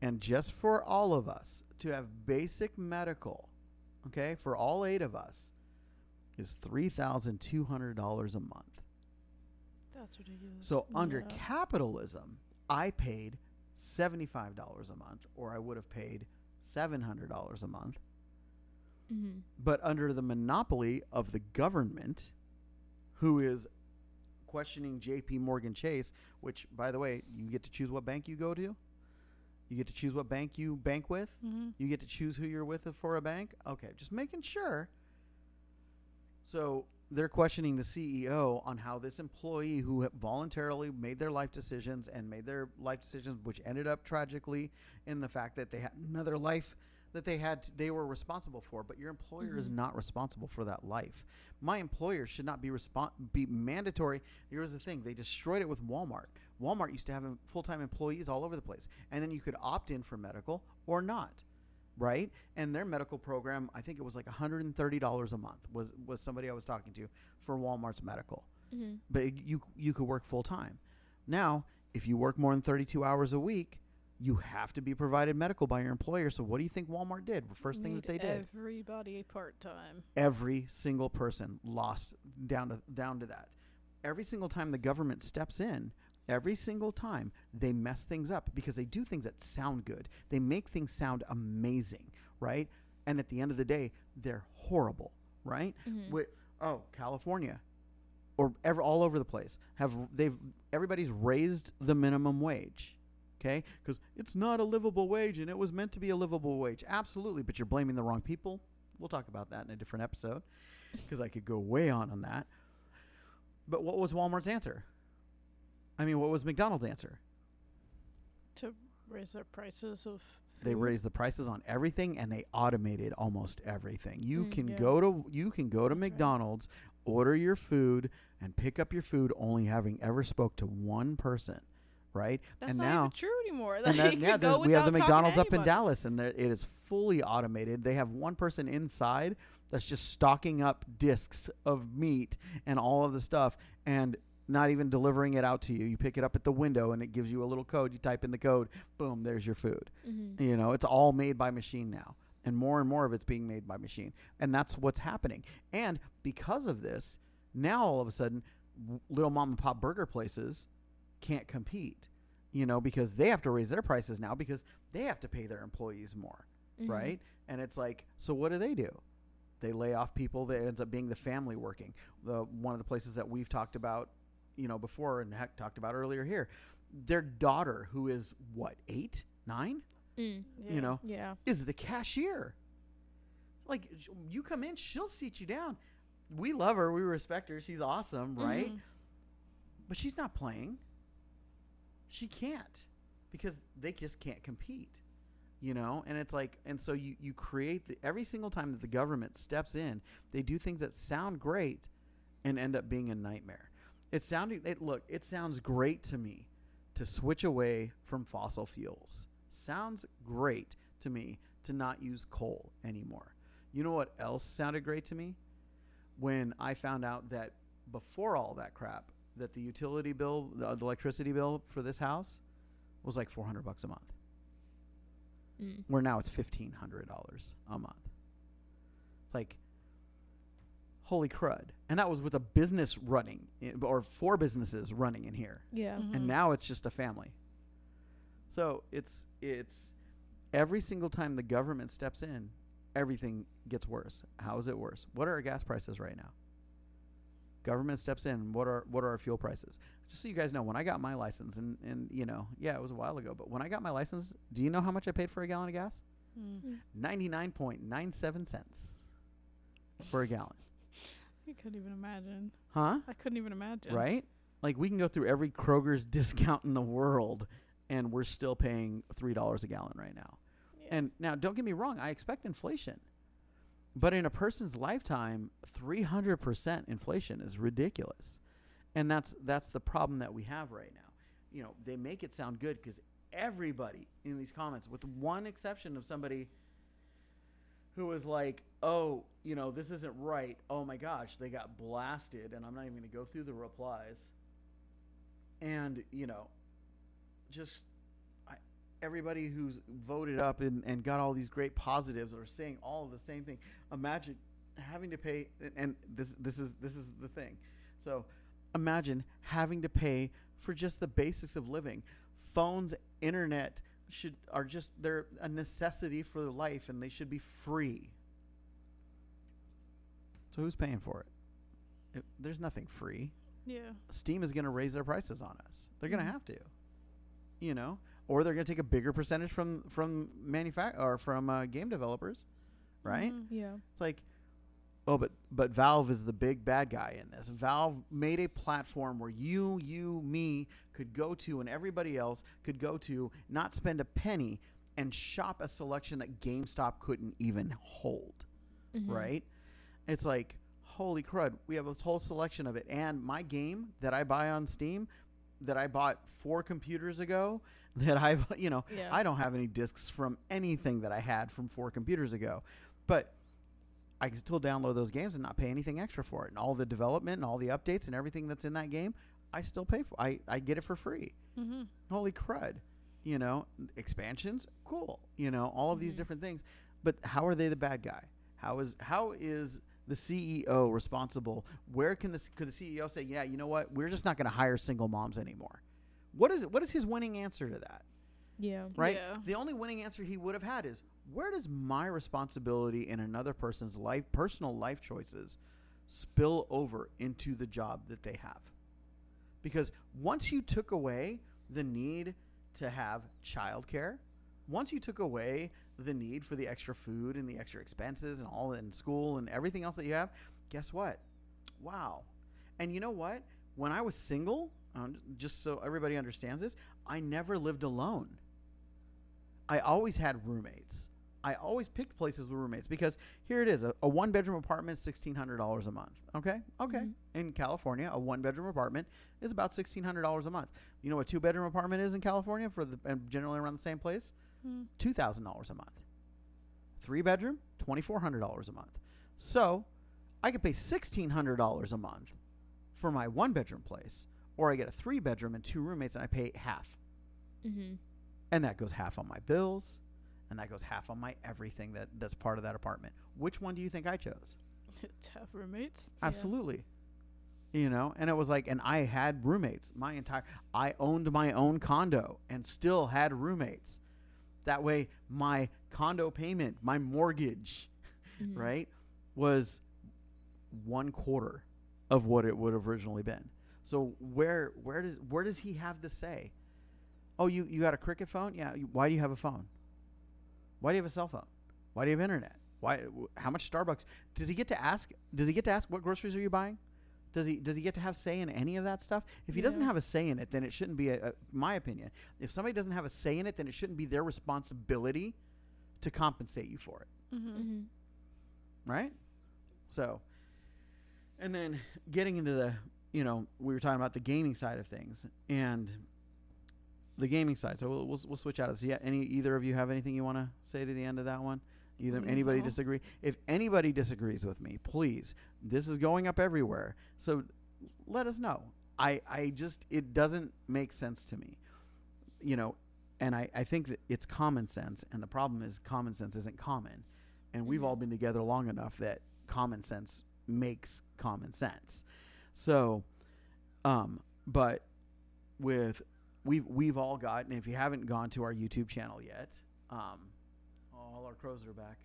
And just for all of us to have basic medical, okay, for all eight of us is $3,200 a month. that's ridiculous. So under capitalism, I paid $75 a month or I would have paid $700 a month. Mm-hmm. But under the monopoly of the government, who is questioning JP Morgan Chase, which, by the way, you get to choose what bank you go to. You get to choose what bank you bank with. Mm-hmm. You get to choose who you're with for a bank. Okay, just making sure. So they're questioning the CEO on how this employee who voluntarily made their life decisions and made their life decisions, which ended up tragically in the fact that they had another life that they had to, they were responsible for. But your employer is Mhm. not responsible for that life. My employer should not be respon- be mandatory. Here's the thing: they destroyed it with Walmart. Walmart used to have full time employees all over the place, and then you could opt in for medical or not right? And their medical program, I think it was like $130 a month was was somebody I was talking to for Walmart's medical. Mm-hmm. But you you could work full time. Now, if you work more than 32 hours a week, you have to be provided medical by your employer. So what do you think Walmart did? First thing that they did, Everybody part time. every single person lost down to down to that. Every single time the government steps in, every single time they mess things up because they do things that sound good. They make things sound amazing, right? And at the end of the day, they're horrible, right? Mhm. Wi- oh, California or ever all over the place have they've everybody's raised the minimum wage. Okay? Cuz it's not a livable wage and it was meant to be a livable wage. Absolutely, but you're blaming the wrong people. We'll talk about that in a different episode because I could go way on on that. But what was Walmart's answer? I mean, what was McDonald's answer? To raise their prices of They raised the prices on everything and they automated almost everything. You Mm, can yeah. go to you can go to That's right. McDonald's, order your food and pick up your food only having ever spoke to one person, right? That's and not now even true anymore. Like, that, yeah, go we have the without talking to McDonald's up in. Dallas, and it is fully automated. They have one person inside that's just stocking up discs of meat and all of the stuff, and not even delivering it out to you. You pick it up at the window, and it gives you a little code. You type in the code, boom, there's your food. Mm-hmm. You know, it's all made by machine now. And more and more of it's being made by machine. And that's what's happening. And because of this, now all of a sudden, little mom and pop burger places can't compete, you know, because they have to raise their prices now because they have to pay their employees more, Mm-hmm. right? And it's like, so what do they do? They lay off people that ends up being the family working. The one of the places that we've talked about, you know, before and heck talked about earlier here, their daughter, who is what, eight, nine? Mm. Yeah. you know, Yeah. is the cashier. Like you come in, she'll seat you down. We love her, we respect her. She's awesome, right? Mhm. But she's not playing. She can't because they just can't compete. You know, and it's like, and so you you create the every single time that the government steps in, they do things that sound great, and end up being a nightmare. It sounded it look it sounds great to me to switch away from fossil fuels. Sounds great to me to not use coal anymore. You know what else sounded great to me? When I found out that before all that crap, that the utility bill, the, the electricity bill for this house was like 400 bucks a month. Mm. Where now it's $1500 a month. It's like holy crud. And that was with a business running or four businesses running in here Yeah. Mhm. and now it's just a family. So it's it's every single time the government steps in, everything gets worse. How is it worse? What are our gas prices right now? Government steps in. What are what are our fuel prices? Just so you guys know, when I got my license, and and you know, yeah, it was a while ago, but when I got my license, do you know how much I paid for a gallon of gas? Mm. Ninety nine point nine seven cents for a gallon. I couldn't even imagine. Huh? I couldn't even imagine. Right? Like we can go through every Kroger's discount in the world and we're still paying $3 a gallon right now. And now don't get me wrong, I expect inflation. But in a person's lifetime, 300% inflation is ridiculous. And that's that's the problem that we have right now. You know, they make it sound good cuz everybody in these comments with one exception of somebody who was like, "Oh, you know, this isn't right. Oh my gosh, they got blasted." And I'm not even going to go through the replies. And, you know, just everybody who's voted up and, and got all these great positives are saying all the same thing. Imagine having to pay and, this this is this is the thing. So, imagine having to pay for just the basics of living. Phones, internet, should are just they're a necessity for life and they should be free. So who's paying for it? It- there's nothing free. Yeah. Steam is going to raise their prices on us. They're going to mm-hmm. have to. You know, or they're going to take a bigger percentage from from manufac or from uh, game developers, right? Mhm. Yeah. It's like, oh, but but Valve is the big bad guy in this. Valve made a platform where you, you, me could go to, and everybody else could go to, not spend a penny, and shop a selection that GameStop couldn't even hold. Mhm. Right? It's like, holy crud, we have this whole selection of it, and my game that I buy on Steam, that I bought four computers ago, that I've, you know, Yeah. I don't have any discs from anything that I had from four computers ago, but I can still download those games and not pay anything extra for it. And all the development and all the updates and everything that's in that game, I still pay for. I, I get it for free. Mhm. Holy crud. You know, expansions, cool. You know, all of these Mhm. different things. But how are they the bad guy? How is how is the CEO responsible? Where can the could the CEO say, "Yeah, you know what? We're just not going to hire single moms anymore." What is it? What is his winning answer to that? Yeah. right? Yeah. The only winning answer he would have had is where does my responsibility in another person's life, personal life choices, spill over into the job that they have? Because once you took away the need to have childcare, once you took away the need for the extra food and the extra expenses and all in school and everything else that you have, guess what? Wow. And you know what? When I was single, um, just so everybody understands this, I never lived alone. I always had roommates. I always picked places with roommates because here it is a, a one bedroom apartment is $1,600 a month. Okay? Okay. Mhm. In California, a one bedroom apartment is about $1,600 a month. You know what a two bedroom apartment is in California for the and generally around the same place? Mm. $2,000 a month. Three bedroom, $2,400 a month. So I could pay $1,600 a month for my one bedroom place, or I get a three bedroom and two roommates and I pay half. Mm-hmm. And that goes half on my bills, and that goes half on my everything that, that's part of that apartment. Which one do you think I chose? to have roommates. Yeah. Absolutely. You know, and it was like, and I had roommates. My entire, I owned my own condo and still had roommates. That way, my condo payment, my mortgage, Mhm. right, was one quarter of what it would have originally been. So where where does where does he have the say? Oh, you you got a cricket phone? Yeah. you- Why do you have a phone? Why do you have a cell phone? Why do you have internet? Why? How much Starbucks? Does he get to ask? Does he get to ask what groceries are you buying? Does he does he get to have say in any of that stuff? If he doesn't have a say in it, then it shouldn't be a, a my opinion. If somebody doesn't have a say in it, then it shouldn't be their responsibility to compensate you for it Mm-hmm. Mhm. right? So, and then getting into the, you know, we were talking about the gaming side of things and the gaming side. So we'll we'll, we'll switch out of this. Yeah, any either of you have anything you want to say to the end of that one? Either anybody disagree? If anybody disagrees with me, please. This is going up everywhere. So let us know. I I just it doesn't make sense to me. You know, and I I think that it's common sense and the problem is common sense isn't common. And we've all Mhm. been together long enough that common sense makes common sense. So um but with we've we've all gotten if you haven't gone to our YouTube channel yet, um all our crows are back.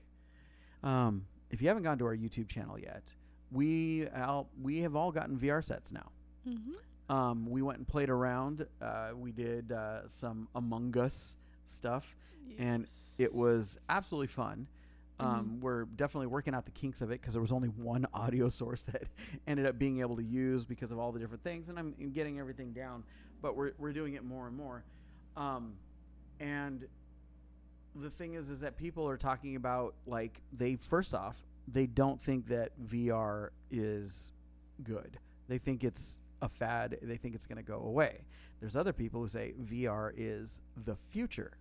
Um if you haven't gone to our YouTube channel yet, we all, we have all gotten VR sets now. Mm-hmm. Um, we went and played around. Uh, we did uh, some Among Us stuff, and it was absolutely fun. Um, We're definitely working out the kinks of it because there was only one audio source that ended up being able to use because of all the different things, and I'm I'm getting everything down. But we're we're doing it more and more, um, and the thing is, is that people are talking about like they first off they don't think that VR is good. They think it's a fad. They think it's going to go away. There's other people who say VR is the future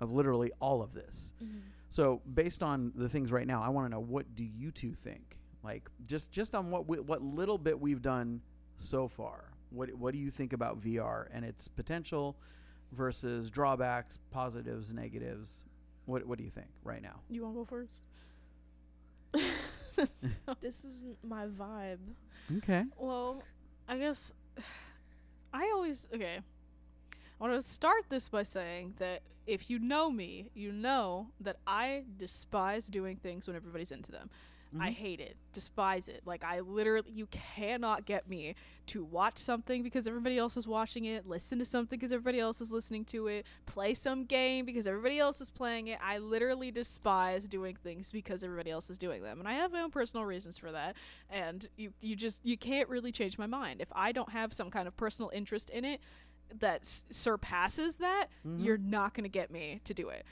of literally all of this. Mhm. So, based on the things right now, I want to know what do you two think? Like just just on what we, what little bit we've done so far. What what do you think about VR and its potential versus drawbacks, positives, negatives? What what do you think right now? You want to go first? This isn't my vibe. Okay. Well, I guess I always okay. I want to start this by saying that if you know me, you know that I despise doing things when everybody's into them. I mm-hmm. hate it, despise it. Like I literally, you cannot get me to watch something because everybody else is watching it, listen to something because everybody else is listening to it, play some game because everybody else is playing it. I literally despise doing things because everybody else is doing them, and I have my own personal reasons for that. And you, you just, you can't really change my mind if I don't have some kind of personal interest in it that s- surpasses that. Mm-hmm. You're not gonna get me to do it.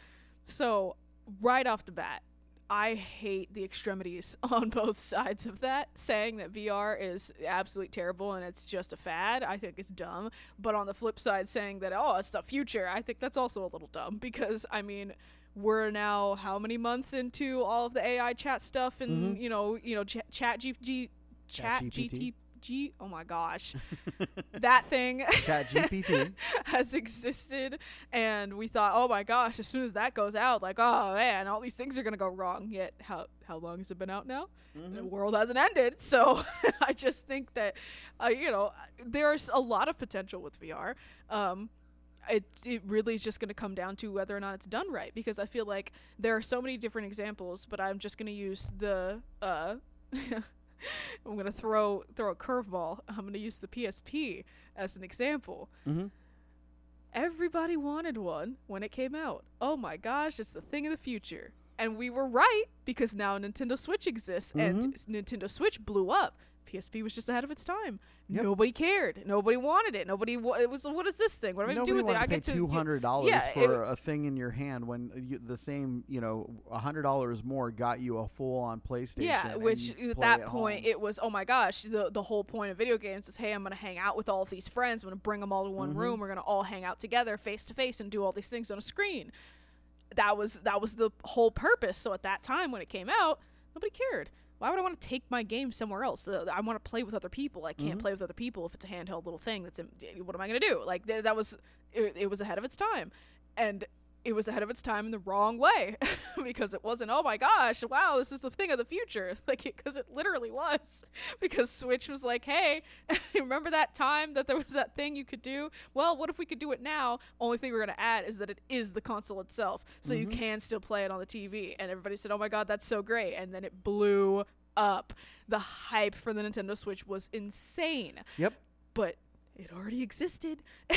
So right off the bat, I hate the extremities on both sides of that. Saying that VR is absolutely terrible and it's just a fad, I think is dumb. But on the flip side, saying that, oh, it's the future, I think that's also a little dumb because, I mean, we're now how many months into all of the AI chat stuff and, mm-hmm. you know, you know, ch- chat GPG, chat ChatGPT. GTG, oh my gosh. that thing Chat GPT. has existed and we thought oh my gosh as soon as that goes out like oh man all these things are going to go wrong. Yet how how long has it been out now? The world hasn't ended. So i just think that uh, you know there's a lot of potential with vr um it, it really is just going to come down to whether or not it's done right because i feel like there are so many different examples but i'm just going to use the uh i'm going to throw throw a curveball i'm going to use the psp as an example hmm Everybody wanted one when it came out. Oh my gosh, it's the thing of the future. And we were right because now Nintendo Switch exists and Nintendo Switch blew up. PSP was just ahead of its time. Yep. Nobody cared. Nobody wanted it. Nobody. Wa- it was. What is this thing? What am I gonna do with it? I to get to two hundred dollars Yeah, for it- a thing in your hand when you, the same, you know, hundred dollars more got you a full-on PlayStation. Yeah, which at that at point home. it was oh my gosh, the the whole point of video games is hey, I'm gonna hang out with all these friends, I'm gonna bring them all to Mm-hmm. one room, we're gonna all hang out together face to face and do all these things on a screen. That was that was the whole purpose. So at that time when it came out, nobody cared. Why would I want to take my game somewhere else? Uh, I want to play with other people. I Mm-hmm. can't play with other people if it's a handheld little thing. That's in, what am I gonna do? Like th- that was it, it was ahead of its time, and it was ahead of its time in the wrong way because it wasn't oh my gosh wow this is the thing of the future. Like because it, literally was. Because switch was like hey remember that time that there was that thing you could do? Well what if we could do it now? Only thing we're going to add is that it is the console itself so you mm-hmm. can still play it on the tv and everybody said oh my god that's so great. And then it blew up. The hype for the nintendo switch was insane. Yep. but it already existed.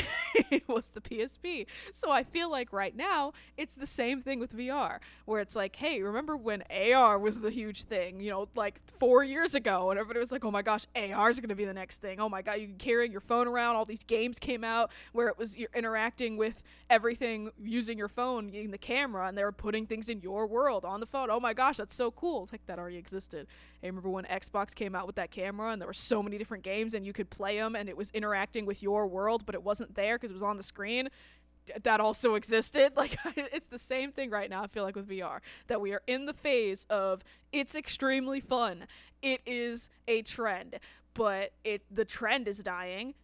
it was the PSP. So I feel like right now it's the same thing with VR, where it's like, hey, remember when AR was the huge thing? You know, like four years ago, and everybody was like, oh my gosh, AR is going to be the next thing. Oh my god, you can carry your phone around. All these games came out where it was you're interacting with everything using your phone, using the camera, and they were putting things in your world on the phone. Oh my gosh, that's so cool. It's like that already existed. I remember when Xbox came out with that camera, and there were so many different games, and you could play them, and it was interacting with your world, but it wasn't there because it was on the screen. D- That also existed. Like it's the same thing right now. I feel like with VR that we are in the phase of it's extremely fun. It is a trend, but it the trend is dying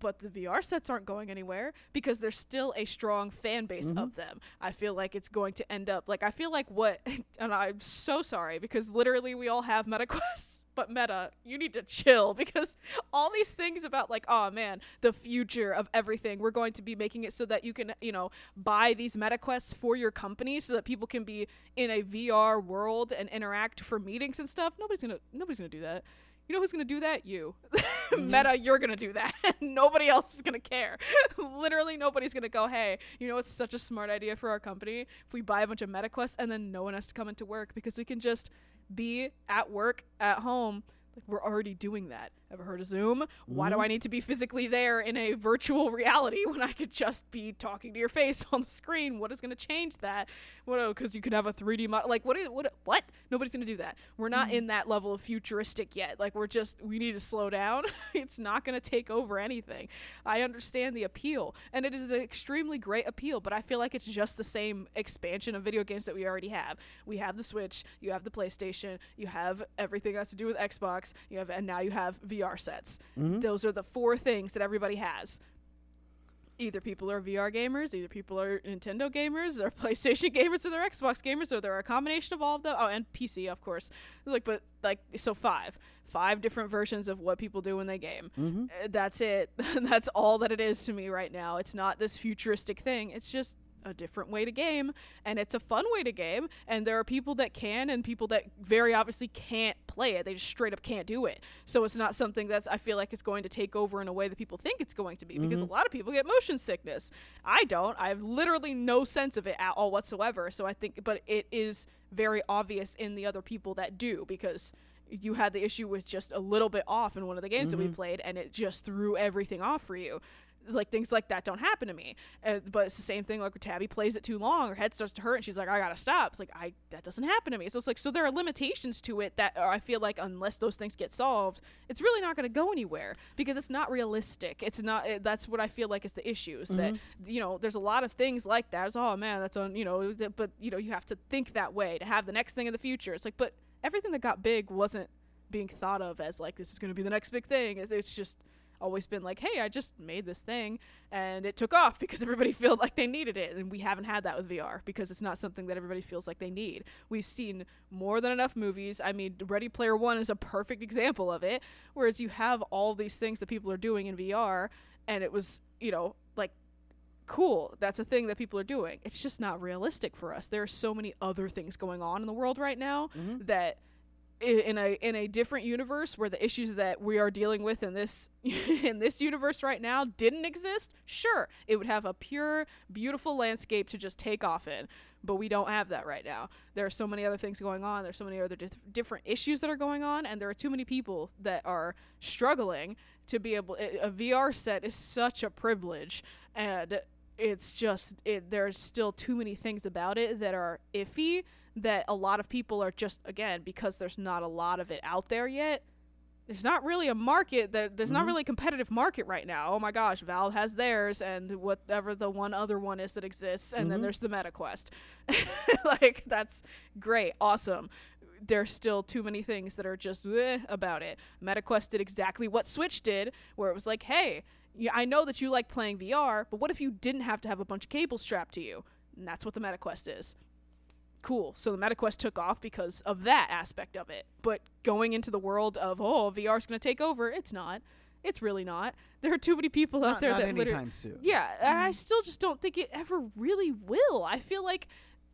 but the VR sets aren't going anywhere because there's still a strong fan base mm-hmm. of them. I feel like it's going to end up like I feel like what and I'm so sorry because literally we all have meta quests, but meta, you need to chill because all these things about like oh man, the future of everything, we're going to be making it so that you can, you know, buy these meta quests for your company so that people can be in a VR world and interact for meetings and stuff. Nobody's to nobody's to do that. You know who's gonna do that? You. Mm-hmm. Meta, you're gonna do that. Nobody else is gonna care. Literally, nobody's gonna go, hey, you know it's such a smart idea for our company if we buy a bunch of meta quests and then no one has to come into work because we can just be at work, at home. Like we're already doing that. Ever heard of Zoom? Why do mm-hmm. I need to be physically there in a virtual reality when I could just be talking to your face on the screen? What is going to change that? What? Oh, because you could have a 3D model. Like what? Is, what? What? Nobody's going to do that. We're not mm-hmm. in that level of futuristic yet. Like we're just. We need to slow down. it's not going to take over anything. I understand the appeal, and it is an extremely great appeal. But I feel like it's just the same expansion of video games that we already have. We have the Switch. You have the PlayStation. You have everything that has to do with Xbox. You have, and now you have VR sets. Those are the four things that everybody has. either people are VR gamers, either people are Nintendo gamers, they're PlayStation gamers, or they're Xbox gamers, or they're a combination of all of them. Oh, and PC, of course. Like, but like, so five, five different versions of what people do when they game. Mm-hmm. Uh, That's it. That's all that it is to me right now. It's not this futuristic thing. It's just a different way to game, and it's a fun way to game. And there are people that can, and people that very obviously can't play it. They just straight up can't do it. So it's not something that's I feel like it's going to take over in a way that people think it's going to be. Because a mm-hmm. lot of people get motion sickness. I don't. I have literally no sense of it at all whatsoever. So I think, but it is very obvious in the other people that do because you had the issue with just a little bit off in one of the games that we mm-hmm. played and it just threw everything off for you like things like that don't happen to me. Uh, but it's the same thing like tabby plays it too long her head starts to hurt and she's like i gotta stop. It's like i that doesn't happen to me. So it's like so there are limitations to it that are, i feel like unless those things get solved it's really not going to go anywhere because it's not realistic. It's not it, that's what i feel like is the issue is that you know there's a lot of things like that. It's oh man that's on you know but you know you have to think that way to have the next thing in the future. It's like but everything that got big wasn't being thought of as like this is going to be the next big thing. It- It's just always been like, hey, I just made this thing and it took off because everybody felt like they needed it. And we haven't had that with VR because it's not something that everybody feels like they need. We've seen more than enough movies. I mean, Ready Player One is a perfect example of it, whereas you have all these things that people are doing in VR and it was, you know, like cool that's a thing that people are doing it's just not realistic for us there are so many other things going on in the world right now mm-hmm. that i- in a in a different universe where the issues that we are dealing with in this in this universe right now didn't exist sure it would have a pure beautiful landscape to just take off in but we don't have that right now. There are so many other things going on there's so many other dif- different issues that are going on and there are too many people that are struggling to be able a VR set is such a privilege and it's just it, there's still too many things about it that are iffy that a lot of people are just again because there's not a lot of it out there yet there's not really a market that there's not really a competitive market right now oh my gosh valve has theirs and whatever the one other one is that exists and then there's the metaquest like that's great awesome there's still too many things that are just eh, about it. MetaQuest did exactly what Switch did, where it was like, hey, I know that you like playing VR, but what if you didn't have to have a bunch of cables strapped to you? And that's what the MetaQuest is. Cool. So the MetaQuest took off because of that aspect of it. But going into the world of, oh, VR is going to take over, it's not. It's really not. There are too many people out there not that literally. anytime soon. Yeah, and I mm. still just don't think it ever really will. I feel like,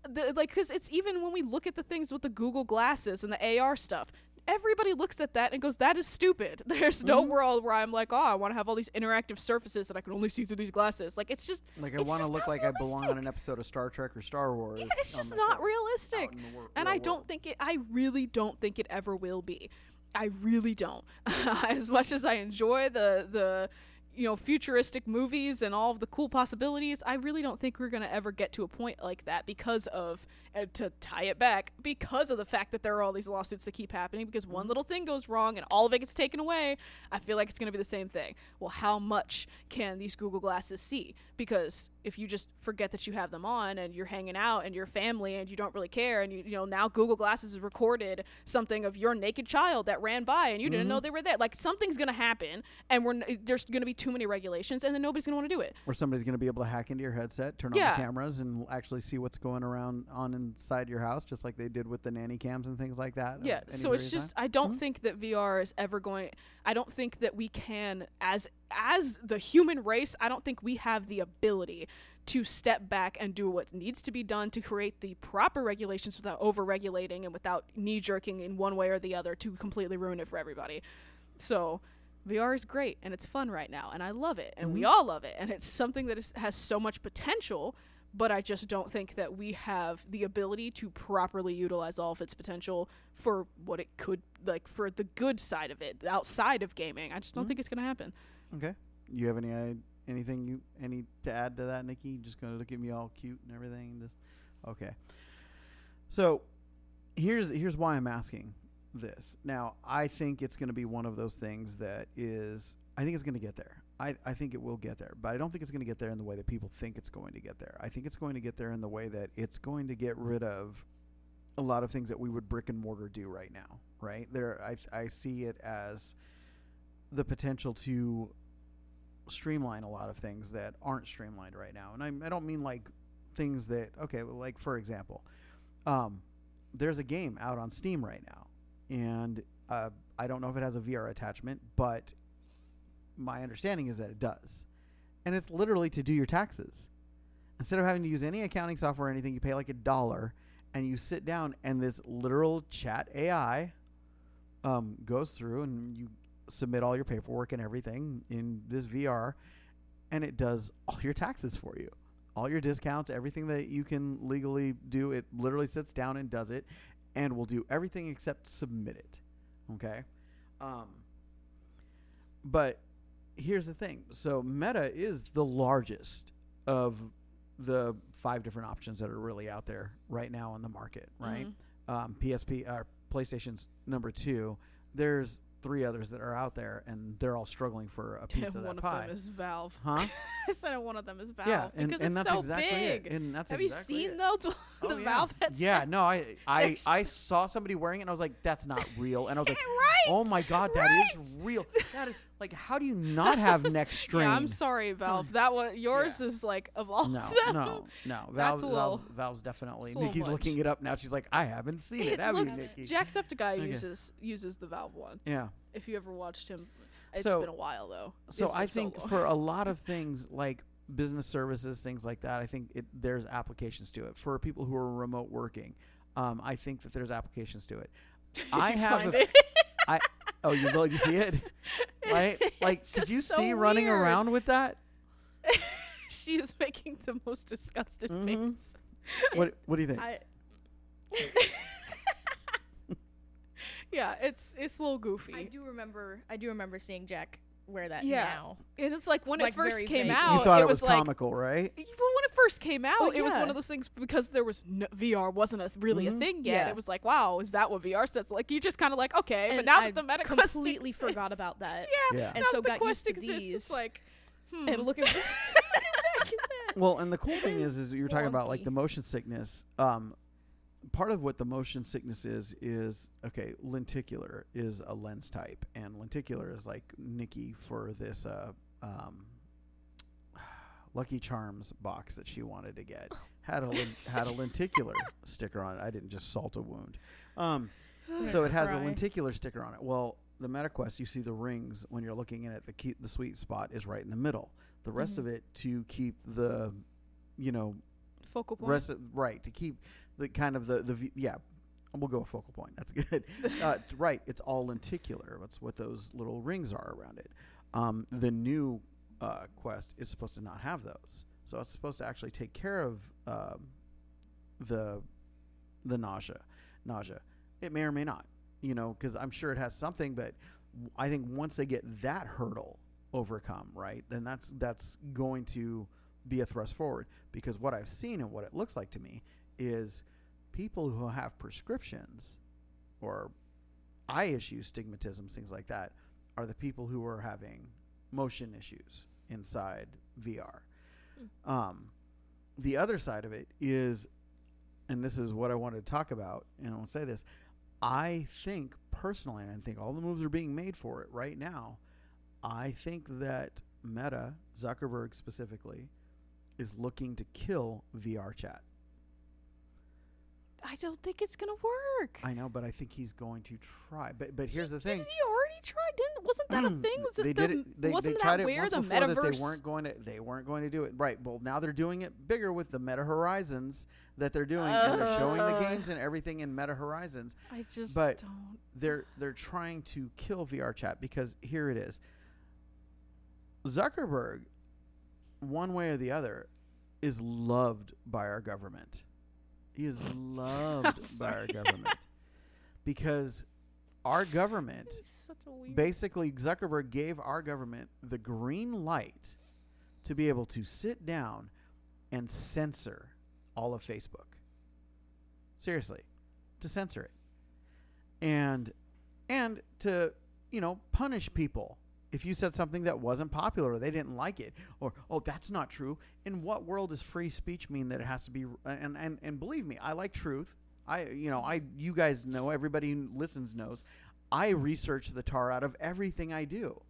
the, like, because it's even when we look at the things with the Google glasses and the AR stuff, everybody looks at that and goes, "That is stupid." There's no mm-hmm. world where I'm like, "Oh, I want to have all these interactive surfaces that I can only see through these glasses." Like, it's just Like I want to look like I belong on realistic. an episode of Star Trek or Star Wars. Yeah, it's just not realistic. out in the wor- and I don't world. think it I really don't think it ever will be. I really don't. as much as I enjoy the the you know futuristic movies and all of the cool possibilities, I really don't think we're going to ever get to a point like that because of and to tie it back because of the fact that there are all these lawsuits that keep happening because Mm-hmm. one little thing goes wrong and all of it gets taken away i feel like it's going to be the same thing well how much can these google glasses see because if you just forget that you have them on and you're hanging out and your family and you don't really care and you, you know now google glasses has recorded something of your naked child that ran by and you didn't Mm-hmm. know they were there like something's to happen and we're n- there's to be too many regulations and then nobody's to want to do it Or somebody's to be able to hack into your headset, turn on the cameras, and actually see what's going around on inside your house, just like they did with the nanny cams and things like that. Yeah, so it's just time. I don't think that VR is ever going I don't think that we can as as the human race, I don't think we have the ability to step back and do what needs to be done to create the proper regulations without over-regulating and without knee-jerking in one way or the other to completely ruin it for everybody. So VR is great and it's fun right now and I love it and we mm-hmm. all love it and it's something that is, has so much potential but I just don't think that we have the ability to properly utilize all of its potential for what it could like for the good side of it outside of gaming. I just don't think it's going to happen. Okay. You have any uh, anything you any to add to that, Nikki? You just gonna look at me all cute and everything. Just okay. So here's here's why I'm asking this. Now I think it's gonna be one of those things that is. I think it's gonna get there. I, I think it will get there, but I don't think it's going to get there in the way that people think it's going to get there. I think it's going to get there in the way that it's going to get rid of a lot of things that we would brick and mortar do right now. Right there, I I see it as the potential to streamline a lot of things that aren't streamlined right now. And I, I don't mean like things that okay, like for example, um, there's a game out on Steam right now, and uh, I don't know if it has a VR attachment, but my understanding is that it does, and it's literally to do your taxes. Instead of having to use any accounting software or anything, you pay like a dollar, and you sit down, and this literal chat AI um, goes through, and you submit all your paperwork and everything in this VR, and it does all your taxes for you, all your discounts, everything that you can legally do. It literally sits down and does it, and will do everything except submit it. Okay, um, but here's the thing. So Meta is the largest of the five different options that are really out there right now on the market. Right, um, PSP or PlayStation's number two. There's three others that are out there, and they're all struggling for a piece of one that of pie. them is Valve. huh? I said one of them is Valve yeah, and, because and it's that's so exactly big. it. And that's Have exactly you seen it. those? Oh, the yeah. Valve headsets? Yeah, no, I I I saw somebody wearing it, and I was like, "That's not real." And I was like, right. "Oh my god, that is real." That is like, how do you not have neck strain? Yeah, I'm sorry, Valve. That was yours Yeah. is like of all No, them. no, no. Valve, Valve's, Valve's definitely. it's a little Nikki's looking it up now. She's like, I haven't seen it. It have looks- you, Nikki? Jacksepticeye Okay. uses uses the Valve one. yeah. If you ever watched him, it's So- been a while though. So I think long. for a lot of things like business services, things like that, I think it, there's applications to it. For people who are remote working, um, I think that there's applications to it. I have a- it? I oh you look you see it right like It's did you so see running around with that she is making the most disgusted Mhm. face. what what do you think I Yeah, it's it's a little goofy. I do remember I do remember seeing Jack wear that Yeah. now. and it's like when Like, it first came vague. out, you thought it, was, was, like comical right Well, when it first came out, Oh, it was one of those things because there was no, VR wasn't a, really Mhm. a thing yet. Yeah. It was like, wow, is that what VR sets like? You just kind of like, okay, but now I that the Meta Quest completely forgot about that. Yeah, Yeah. And now so that the got Quest used to exists, these. It's like, hmm. And looking back well and the cool thing is is is you're talking about like the motion sickness um part of what the motion sickness is is okay lenticular is a lens type and lenticular is like nikki for this uh um lucky charms box that she wanted to get had a had a lenticular sticker on it i didn't just salt a wound um so it has a lenticular sticker on it. Well, the MetaQuest, you see the rings when you're looking at it. The key, the sweet spot is right in the middle. The rest Mhm. of it to keep the, you know, focal point. rest of, right to keep the kind of the the v- yeah. We'll go a focal point. That's good. uh, right, it's all lenticular. That's what those little rings are around it. Um, the new uh, Quest is supposed to not have those, so it's supposed to actually take care of um, the the nausea. Nausea. It may or may not, you know, because I'm sure it has something, but i think once they get that hurdle overcome, right, then that's that's going to be a thrust forward. Because what I've seen and what it looks like to me is people who have prescriptions or eye issues, stigmatisms, things like that, are the people who are having motion issues inside VR. Um, the other side of it is, and this is what I wanted to talk about, and I'll say this. I think personally, and I think all the moves are being made for it right now. I think that Meta, Zuckerberg specifically, is looking to kill VR chat. I don't think it's gonna work. I know, but I think he's going to try. But but here's the thing: Didn't he already try? Didn't wasn't that a thing? Was they it did the it. They, wasn't they tried that it where the metaverse? that they weren't going to. They weren't going to do it right. Well, now they're doing it bigger with the Meta Horizons that they're doing, and they're showing the Uh. games and everything in Meta Horizons. I just but- don't. They're they're trying to kill VR chat because here it is. Zuckerberg, one way or the other, is loved by our government. He is loved by our government because our government such a weird. basically Zuckerberg gave our government the green light to be able to sit down and censor all of Facebook. Seriously, to censor it. And and to, you know, punish people if you said something that wasn't popular or they didn't like it or oh that's not true. In what world does free speech mean that it has to be and and and believe me, I like truth. I you know, I you guys know everybody who listens knows I research the tar out of everything I do.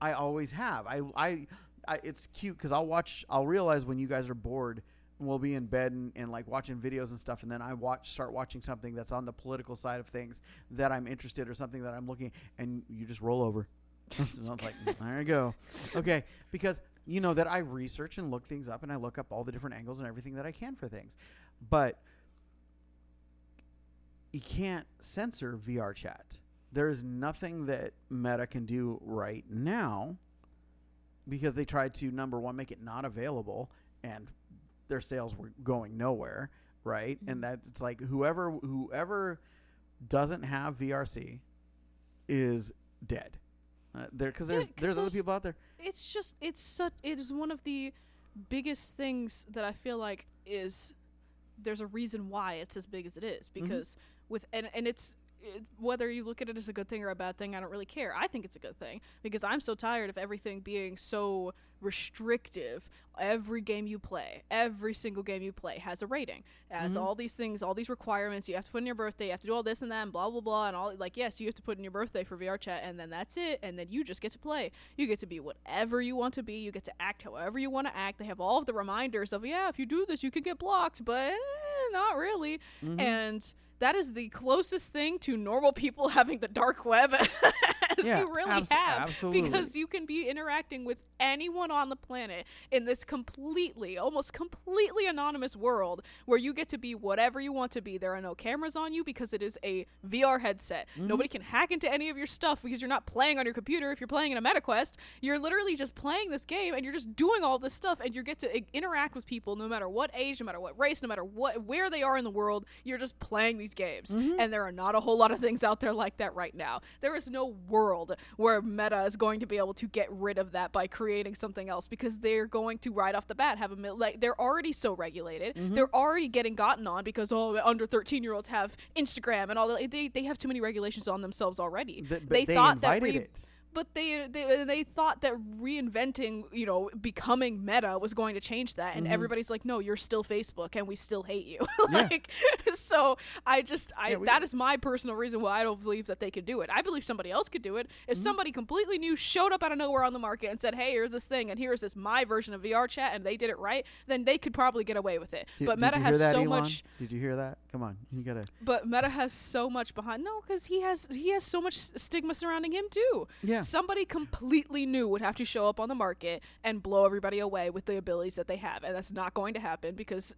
I always have. I, I I, it's cute because I'll watch. I'll realize when you guys are bored. and We'll be in bed and, and like watching videos and stuff, and then I watch start watching something that's on the political side of things that I'm interested or something that I'm looking, and you just roll over. So I was like, there you go, okay, because you know that I research and look things up, and I look up all the different angles and everything that I can for things, but you can't censor VR chat. There is nothing that Meta can do right now because they tried to number one make it not available and their sales were going nowhere, right? Mm-hmm. And that it's like whoever whoever doesn't have VRC is dead. Uh, there because there's 'cause there's other people out there. it's just it's such it is one of the biggest things that I feel like is there's a reason why it's as big as it is Mm-hmm. because with and and it's it, whether you look at it as a good thing or a bad thing, I don't really care. I think it's a good thing because I'm so tired of everything being so restrictive. Every game you play, every single game you play has a rating, has Mm-hmm. all these things, all these requirements. You have to put in your birthday, you have to do all this and that, and blah blah blah, and all like yes, you have to put in your birthday for VR chat, and then that's it, and then you just get to play. You get to be whatever you want to be. You get to act however you want to act. They have all of the reminders of yeah, if you do this, you could get blocked, but eh, not really. Mm-hmm. And that is the closest thing to normal people having the dark web Yeah, you really abs- have absolutely. because you can be interacting with anyone on the planet in this completely almost completely anonymous world where you get to be whatever you want to be there are no cameras on you because it is a VR headset Mm-hmm. nobody can hack into any of your stuff because you're not playing on your computer if you're playing in a MetaQuest you're literally just playing this game and you're just doing all this stuff and you get to i- interact with people no matter what age no matter what race no matter what where they are in the world you're just playing these games Mm-hmm. and there are not a whole lot of things out there like that right now there is no world where meta is going to be able to get rid of that by creating something else because they're going to right off the bat have a mil- like they're already so regulated Mm-hmm. they're already getting gotten on because oh under 13 year olds have instagram and all that they, they have too many regulations on themselves already Th- they, they thought that re- it. But they, they they thought that reinventing, you know, becoming meta was going to change that, and everybody's like, "No, you're still Facebook, and we still hate you." Mm-hmm. Yeah. like, so I just, I Yeah, we- that is my personal reason why I don't believe that they could do it. I believe somebody else could do it. If Mm-hmm. somebody completely new showed up out of nowhere on the market and said, "Hey, here's this thing, and here's this my version of VR chat," and they did it right, then they could probably get away with it. Did, but Meta has that, so Elon? much Did you hear that? Come on, you gotta. but Meta has so much behind. No, because he has he has so much stigma surrounding him too. Yeah. Somebody completely new would have to show up on the market and blow everybody away with the abilities that they have, and that's not going to happen because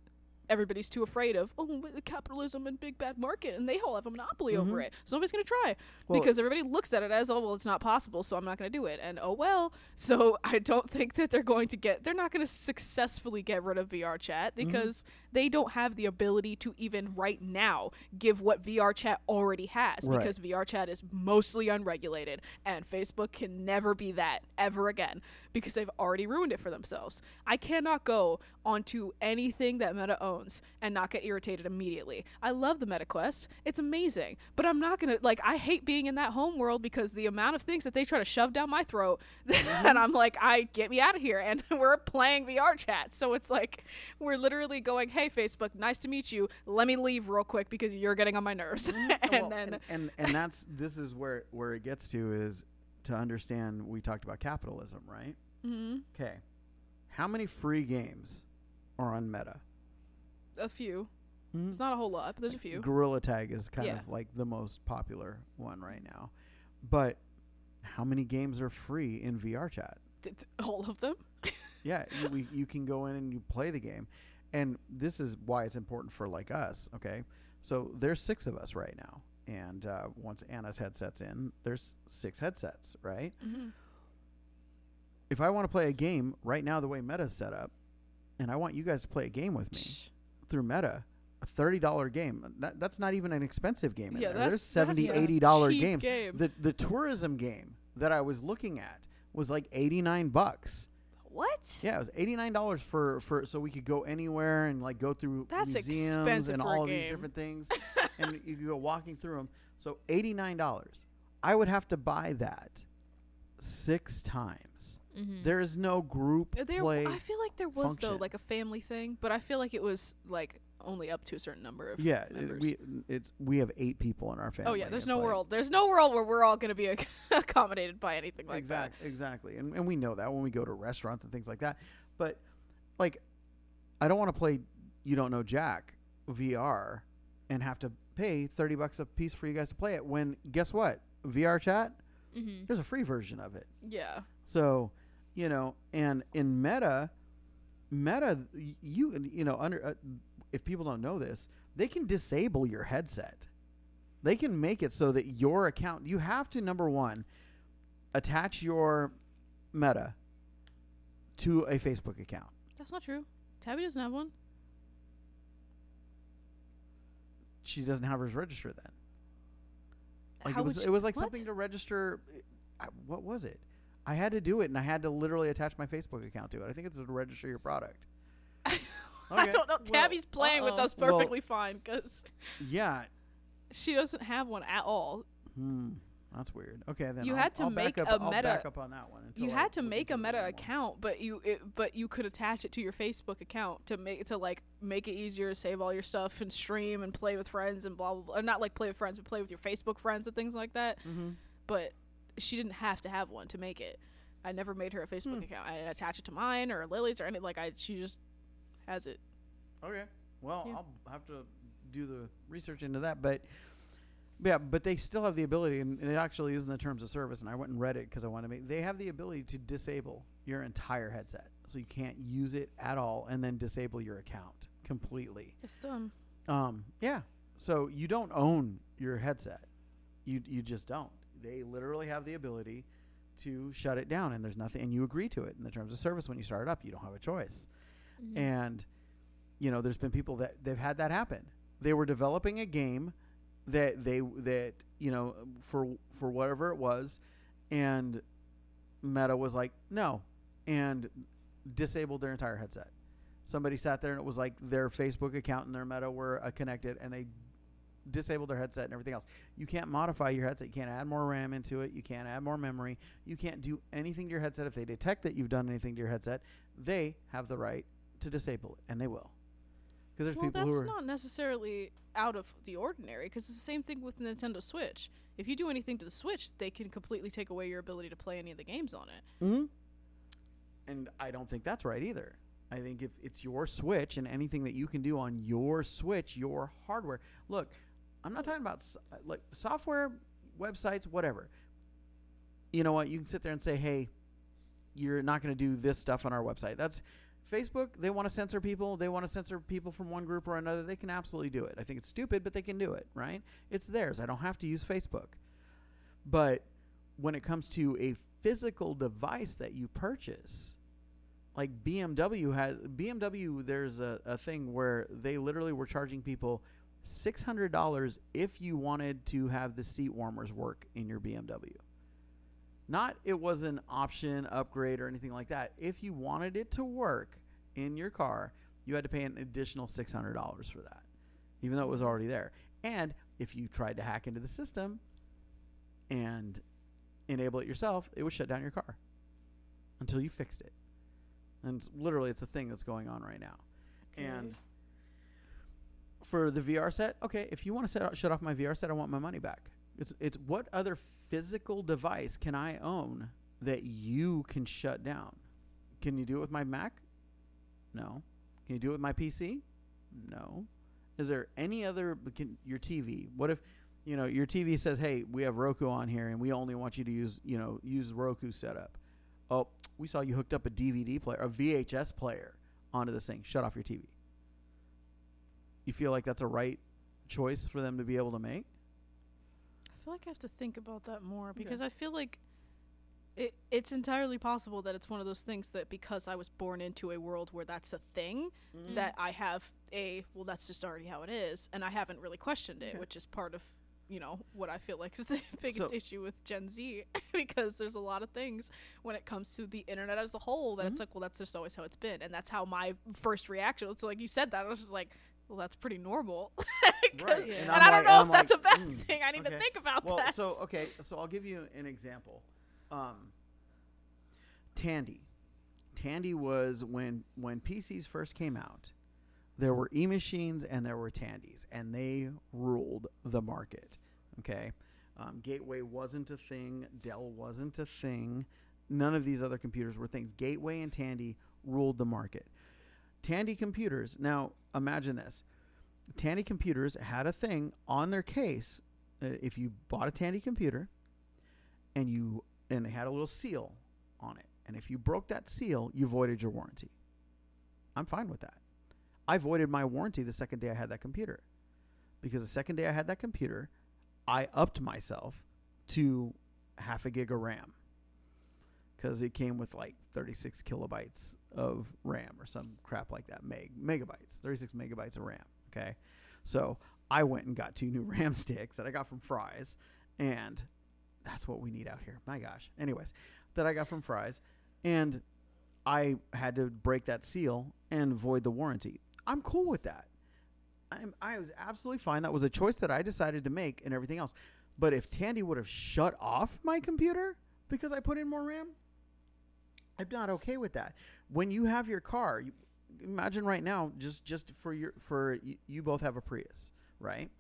everybody's too afraid of oh capitalism and big bad market, and they all have a monopoly over it. So nobody's going to try Mm-hmm. Well- because everybody looks at it as oh well it's not possible, so I'm not going to do it, and oh well. So I don't think that they're going to get they're not going to successfully get rid of VR chat Mm-hmm. because they don't have the ability to even right now give what VR chat already has Right. because VR chat is mostly unregulated and Facebook can never be that ever again because they've already ruined it for themselves. I cannot go onto anything that Meta owns and not get irritated immediately. I love the Meta Quest. It's amazing. But I'm not going to like I hate being in that home world because the amount of things that they try to shove down my throat mm-hmm. and I'm like I get me out of here and we're playing VR chat. So it's like we're literally going, "Hey Facebook, nice to meet you. Let me leave real quick because you're getting on my nerves." Mm-hmm. and Well, then and, and and that's this is where where it gets to is to understand. We talked about capitalism, right? Mhm. Okay, how many free games are on Meta? a few. Mhm. It's not a whole lot, but there's a few. Gorilla Tag is kind Yeah. of like the most popular one right now, but how many games are free in VR chat? Th- all of them. Yeah, you, we, you can go in and you play the game, and this is why it's important for like us. Okay, so there's six of us right now, and uh, once Anna's headsets in, there's six headsets, right? Mm-hmm. If I want to play a game right now, the way Meta's set up, and I want you guys to play a game with me through Meta, a thirty dollar game. That, that's not even an expensive game. Yeah, there. There's that's- 70 that's 80 dollar games. game. The the tourism game that I was looking at was like eighty nine bucks. What? Yeah, it was eighty nine dollars for for so we could go anywhere and like go through That's museums and all of these different things, and you could go walking through them. So eighty nine dollars. I would have to buy that six times Mm-hmm. There is no group There, play. I feel like there was though like a family thing, but I feel like it was like only up to a certain number of yeah, members. we it's we have eight people in our family. oh yeah, there's It's no like- world. There's no world where we're all gonna be ac- accommodated by anything like that. exactly, exactly, and and we know that when we go to restaurants and things like that. But like, I don't want to play. You don't know Jack VR and have to pay thirty bucks a piece for you guys to play it. When guess what? VR chat. Mm-hmm. There's a free version of it. Yeah. So, you know, and in Meta, Meta, you you know, under uh, if people don't know this, they can disable your headset. They can make it so that your account you have to number one attach your Meta to a Facebook account. That's not true. Tabby doesn't have one. She doesn't have hers registered then. Like How it was it was like what? something to register. I, what was it? I had to do it, and I had to literally attach my Facebook account to it. I think it's to register your product. I don't know. well, Tabby's playing with uh-oh. us Well- fine because Yeah, she doesn't have one at all. Hmm, that's weird. Okay, then You I'll- had to I'll back make up, a I'll meta- back up on that one. until You I had to make a Meta account, but you it, but you could attach it to your Facebook account to make to like make it easier to save all your stuff and stream and play with friends and blah blah blah. Not like play with friends, but play with your Facebook friends and things like that. Mhm. But she didn't have to have one to make it. I never made her a Facebook Hmm. account. I didn't attach it to mine or Lily's or any like I. She just has it. Okay. Well, Yeah. I'll have to do the research into that, but yeah, but they still have the ability, and it actually is in the terms of service. And I went and read it because I wanted to make. They have the ability to disable your entire headset, so you can't use it at all, and then disable your account completely. It's dumb. Um, yeah. So you don't own your headset. You you just don't. They literally have the ability to shut it down, and there's nothing. And you agree to it in the terms of service when you start it up. You don't have a choice. Mm-hmm. And you know, there's been people that they've had that happen. They were developing a game that they that you know for for whatever it was, and Meta was like no, and disabled their entire headset. Somebody sat there and it was like their Facebook account and their Meta were uh, connected, and they disabled their headset and everything else. You can't modify your headset. You can't add more RAM into it. You can't add more memory. You can't do anything to your headset. If they detect that you've done anything to your headset, they have the right to disable it, and they will. Because there's well, people that's who are not necessarily out of the ordinary because it's the same thing with Nintendo Switch. If you do anything to the Switch, they can completely take away your ability to play any of the games on it. Mm-hmm. And I don't think that's right either. I think if it's your Switch and anything that you can do on your Switch, your hardware. Look, I'm not talking about s- uh, like software, websites, whatever. You know what? You can sit there and say, "Hey, you're not going to do this stuff on our website." That's Facebook. They want to censor people. They want to censor people from one group or another. They can absolutely do it. I think it's stupid, but they can do it, right? It's theirs. I don't have to use Facebook. But when it comes to a physical device that you purchase, like BMW has BMW, there's a, a thing where they literally were charging people six hundred dollars if you wanted to have the seat warmers work in your BMW. Not it was an option upgrade or anything like that. If you wanted it to work in your car, you had to pay an additional six hundred dollars for that, even though it was already there. And if you tried to hack into the system and enable it yourself, it would shut down your car until you fixed it. And it's, literally, it's a thing that's going on right now. And for the VR set, okay, if you want to set out, shut off my VR set, I want my money back. It's it's what other physical device can I own that you can shut down? Can you do it with my Mac? No. Can you do it with my PC? No. Is there any other can, your TV? What if you know your TV says, "Hey, we have Roku on here, and we only want you to use you know use Roku setup." Oh, we saw you hooked up a DVD player, a VHS player onto this thing. Shut off your TV. You feel like that's a right choice for them to be able to make? I feel like I have to think about that more because I feel like it it's entirely possible that it's one of those things that because I was born into a world where that's a thing Mm-hmm. that I have a well that's just already how it is and I haven't really questioned it Okay. which is part of you know what I feel like is the biggest So- issue with Gen Z because there's a lot of things when it comes to the internet as a whole that Mm-hmm. it's like well that's just always how it's been and that's how my first reaction was so like you said that I was just like well that's pretty normal. Right. and, And I don't like- know I'm if that's a bad mm, thing I need to think about well, that so okay, so I'll give you an example. Um, Tandy. Tandy was when when PCs first came out. There were e machines and there were Tandys, and they ruled the market. Okay, um, Gateway wasn't a thing. Dell wasn't a thing. None of these other computers were things. Gateway and Tandy ruled the market. Tandy computers. Now imagine this: Tandy computers had a thing on their case. Uh, if you bought a Tandy computer, and you and they had a little seal on it, and if you broke that seal, you voided your warranty. I'm fine with that. I voided my warranty the second day I had that computer, because the second day I had that computer, I upped myself to half a gig of RAM because it came with like 36 kilobytes of RAM or some crap like that, meg megabytes, 36 megabytes of RAM. Okay, so I went and got two new RAM sticks that I got from Fry's, and that's what we need out here. My gosh. Anyways, that I got from Fry's, and I had to break that seal and void the warranty. I'm cool with that. I'm, I was absolutely fine. That was a choice that I decided to make and everything else. But if Tandy would have shut off my computer because I put in more RAM, I'm not okay with that. When you have your car, you, imagine right now, just just for your for you, you both have a Prius, right?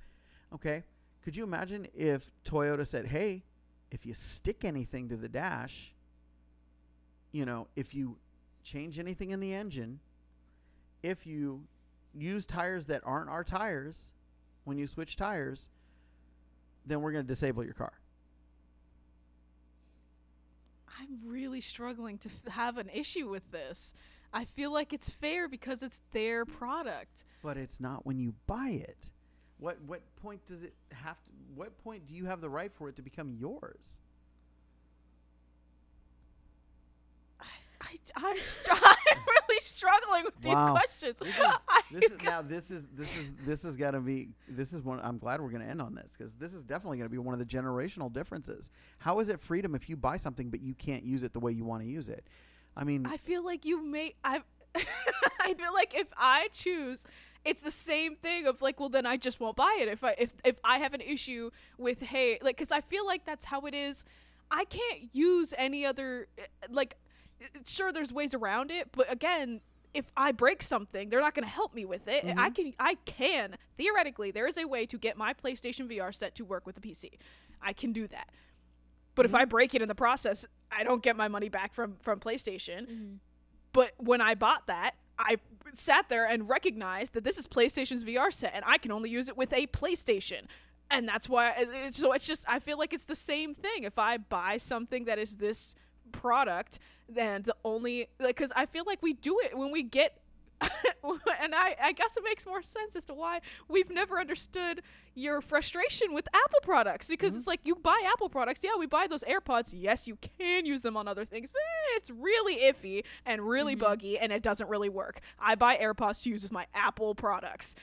Okay. Could you imagine if Toyota said, "Hey, if you stick anything to the dash, you know, if you change anything in the engine, if you use tires that aren't our tires when you switch tires, then we're going to disable your car. I'm really struggling to have an issue with this. I feel like it's fair because it's their product. But it's not when you buy it. What what point does it have to what point do you have the right for it to become yours? I, I'm, str- I'm really struggling with these questions. This is, I this is now this is this is this is gonna be this is one I'm glad we're gonna end on this because this is definitely gonna be one of the generational differences. How is it freedom if you buy something but you can't use it the way you want to use it? I mean, I feel like you may. I. I feel like if I choose, it's the same thing of like, well, then I just won't buy it. If I if if I have an issue with hey, like, because I feel like that's how it is. I can't use any other eh, like. Sure, there's ways around it, but again, if I break something, they're not going to help me with it. I mm-hmm. can, I can theoretically, there is a way to get my PlayStation VR set to work with the PC. I can do that. But if I mm-hmm. break it in the process, I don't get my money back from from PlayStation. Mm-hmm. But when I bought that, I sat there and recognized that this is PlayStation's VR set, and I can only use it with a PlayStation. And that's why. it- it- So it's just I feel like it's the same thing. If I buy something that is this product, and the only like because I feel like we do it when we get. and I, I guess it makes more sense as to why we've never understood your frustration with Apple products because mm-hmm. it's like you buy Apple products. Yeah, we buy those AirPods. Yes, you can use them on other things, but it's really iffy and really mm-hmm. buggy and it doesn't really work. I buy AirPods to use with my Apple products.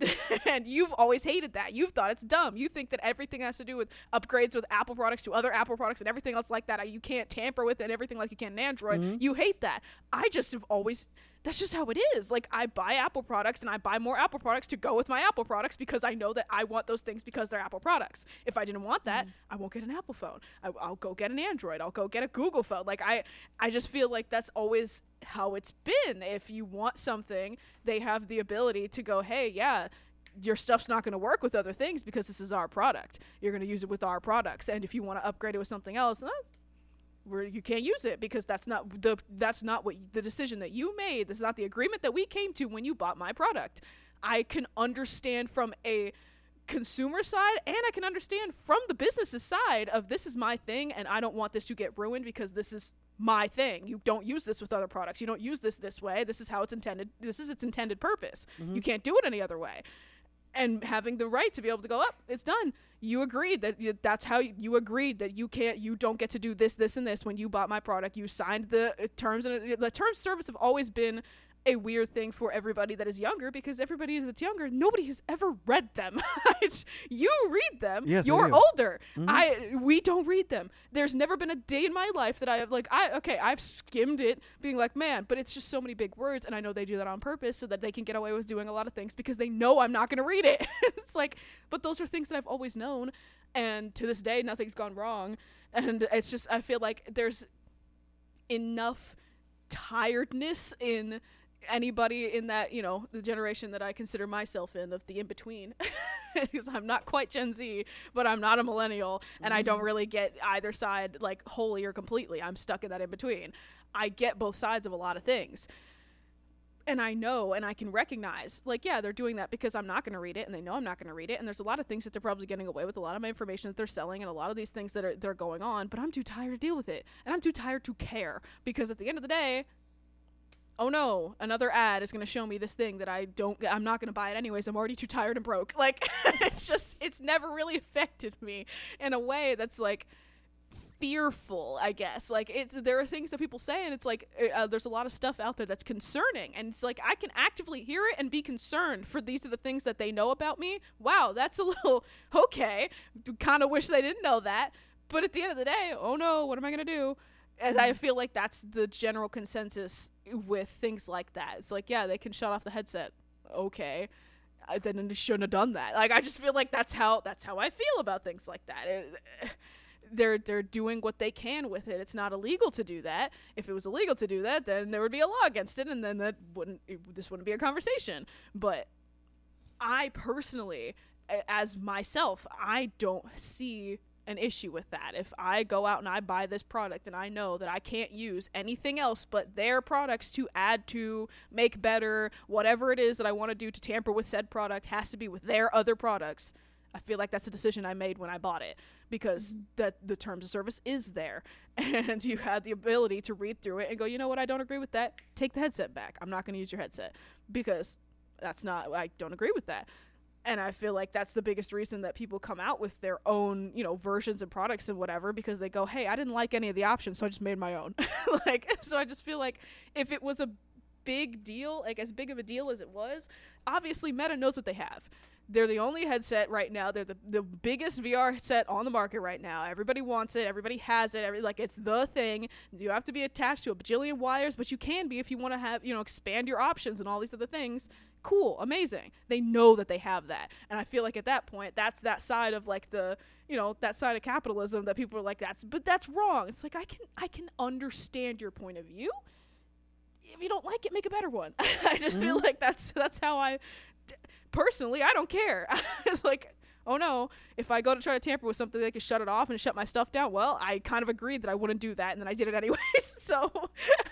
and you've always hated that. You've thought it's dumb. You think that everything has to do with upgrades with Apple products to other Apple products and everything else like that. You can't tamper with it and everything like you can in Android. Mm-hmm. You hate that. I just have always that's just how it is. Like I buy Apple products and I buy more Apple products to go with my Apple products because I know that I want those things because they're Apple products. If I didn't want that, mm. I won't get an Apple phone. I, I'll go get an Android. I'll go get a Google phone. Like I, I just feel like that's always how it's been. If you want something, they have the ability to go, hey, yeah, your stuff's not going to work with other things because this is our product. You're going to use it with our products. And if you want to upgrade it with something else, eh, where you can't use it because that's not the that's not what the decision that you made. This is not the agreement that we came to when you bought my product. I can understand from a consumer side and I can understand from the business's side of this is my thing and I don't want this to get ruined because this is my thing. You don't use this with other products. You don't use this this way. This is how it's intended. This is its intended purpose. You can't do it any other way and having the right to be able to go up it's done you agreed that that's how you, you agreed that you can't you don't get to do this this and this when you bought my product you signed the uh, terms and uh, the terms service have always been a weird thing for everybody that is younger because everybody that's younger nobody has ever read them. You read them. Yes, you're older. Mm-hmm. I we don't read them. There's never been a day in my life that i have like i okay i've skimmed it being like man but it's just so many big words and i know they do that on purpose so that they can get away with doing a lot of things because they know i'm not going to read it. It's like but those are things that i've always known and to this day nothing's gone wrong and it's just i feel like there's enough tiredness in anybody in that you know the generation that I consider myself in of the in between because I'm not quite Gen Z but I'm not a millennial and I don't mm-hmm. really get either side like wholly or completely. I'm stuck in that in between I get both sides of a lot of things. And I know and I can recognize like yeah they're doing that because I'm not going to read it and they know I'm not going to read it and there's a lot of things that they're probably getting away with a lot of my information that they're selling and a lot of these things that are they're going on but I'm too tired to deal with it and I'm too tired to care because at the end of the day oh no another ad is going to show me this thing that I don't I'm not going to buy it anyways I'm already too tired and broke. Like it's just it's never really affected me in a way that's like fearful i guess. Like it's there are things that people say and it's like uh, there's a lot of stuff out there that's concerning and it's like i can actively hear it and be concerned for these are the things that they know about me. Wow that's a little okay kind of wish they didn't know that. But at the end of the day oh no what am i going to do and i feel like that's the general consensus with things like that it's like yeah they can shut off the headset okay I then they shouldn't have done that like i just feel like that's how that's how i feel about things like that it, they're they're doing what they can with it. It's not illegal to do that. If it was illegal to do that, then there would be a law against it, and then that wouldn't it, this wouldn't be a conversation. But I personally, as myself, I don't see an issue with that. If I go out and I buy this product and I know that I can't use anything else but their products to add to, make better, whatever it is that I want to do to tamper with said product has to be with their other products. I feel like that's a decision I made when I bought it because mm-hmm. that the terms of service is there and you had the ability to read through it and go, you know what, I don't agree with that. Take the headset back. I'm not going to use your headset because that's not, I don't agree with that. And I feel like that's the biggest reason that people come out with their own, you know, versions and products and whatever because they go, hey, I didn't like any of the options, so I just made my own. like, so I just feel like if it was a big deal, like as big of a deal as it was, obviously Meta knows what they have they're the only headset right now. They're the, the biggest VR set on the market right now. Everybody wants it. Everybody has it. Every like it's the thing. You have to be attached to a bajillion wires, but you can be if you want to have you know expand your options and all these other things. Cool, amazing. They know that they have that, and I feel like at that point, that's that side of like the you know that side of capitalism that people are like that's but that's wrong. It's like I can I can understand your point of view if you don't like it, make a better one. I just mm-hmm. feel like that's that's how I personally, I don't care. it's like, oh no, if I go to try to tamper with something, they can shut it off and shut my stuff down. Well, I kind of agreed that I wouldn't do that, and then I did it anyways. so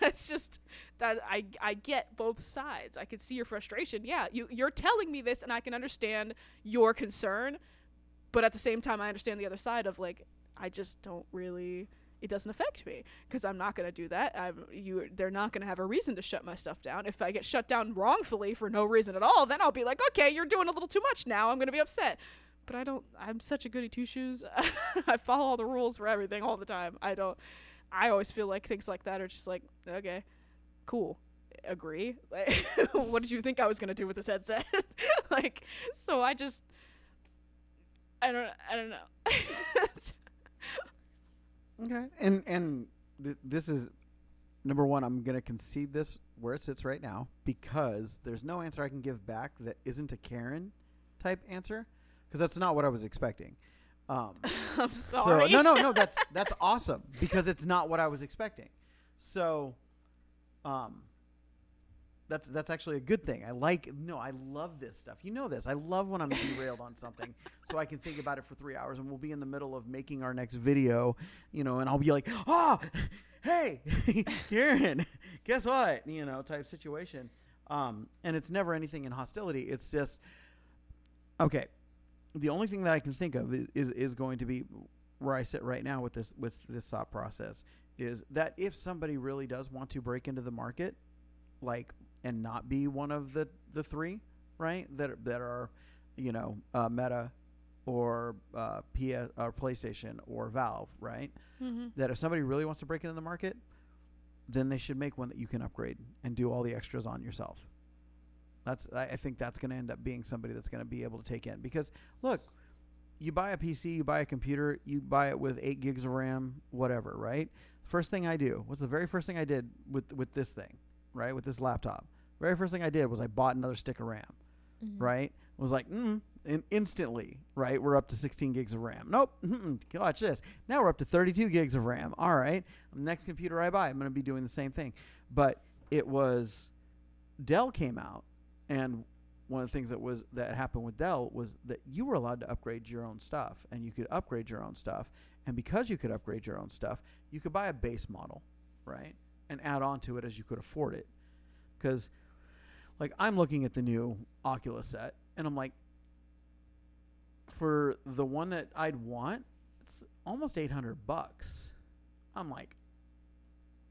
it's just that I I get both sides. I can see your frustration. Yeah, you you're telling me this, and I can understand your concern, but at the same time, I understand the other side of like I just don't really it doesn't affect me because I'm not going to do that. I'm you they're not going to have a reason to shut my stuff down. If I get shut down wrongfully for no reason at all, then I'll be like, "Okay, you're doing a little too much now. I'm going to be upset." But I don't I'm such a goody two shoes. I follow all the rules for everything all the time. I don't I always feel like things like that are just like, "Okay, cool." Agree. Like, what did you think I was going to do with this headset? like so I just I don't I don't know. Okay, and and th- this is number one. I'm gonna concede this where it sits right now because there's no answer I can give back that isn't a Karen type answer because that's not what I was expecting. Um, I'm sorry. So, no, no, no. That's that's awesome because it's not what I was expecting. So, um, that's that's actually a good thing. I like no, I love this stuff. You know this. I love when I'm derailed on something, so I can think about it for three hours, and we'll be in the middle of making our next video, you know, and I'll be like, oh, hey, Karen, guess what, you know, type situation. Um, and it's never anything in hostility. It's just okay. The only thing that I can think of is, is, is going to be where I sit right now with this with this thought process is that if somebody really does want to break into the market, like and not be one of the the three, right? That that are, you know, uh, Meta or uh, PS or PlayStation or Valve, right? Mm-hmm. That if somebody really wants to break into the market, then they should make one that you can upgrade and do all the extras on yourself. That's I, I think that's going to end up being somebody that's going to be able to take in because look, you buy a PC, you buy a computer, you buy it with eight gigs of RAM, whatever, right? First thing I do was the very first thing I did with with this thing right, with this laptop. Very first thing I did was I bought another stick of RAM, mm-hmm. right? Was like, mm, in, instantly, right? We're up to 16 gigs of RAM. Nope. Watch this. Now we're up to 32 gigs of RAM. All right. Next computer I buy, I'm going to be doing the same thing. But it was Dell came out, and one of the things that was that happened with Dell was that you were allowed to upgrade your own stuff, and you could upgrade your own stuff. And because you could upgrade your own stuff, you could buy a base model, right, and add on to it as you could afford it. Because, like, I'm looking at the new Oculus set, and I'm like, for the one that I'd want, it's almost 800 bucks. I'm like,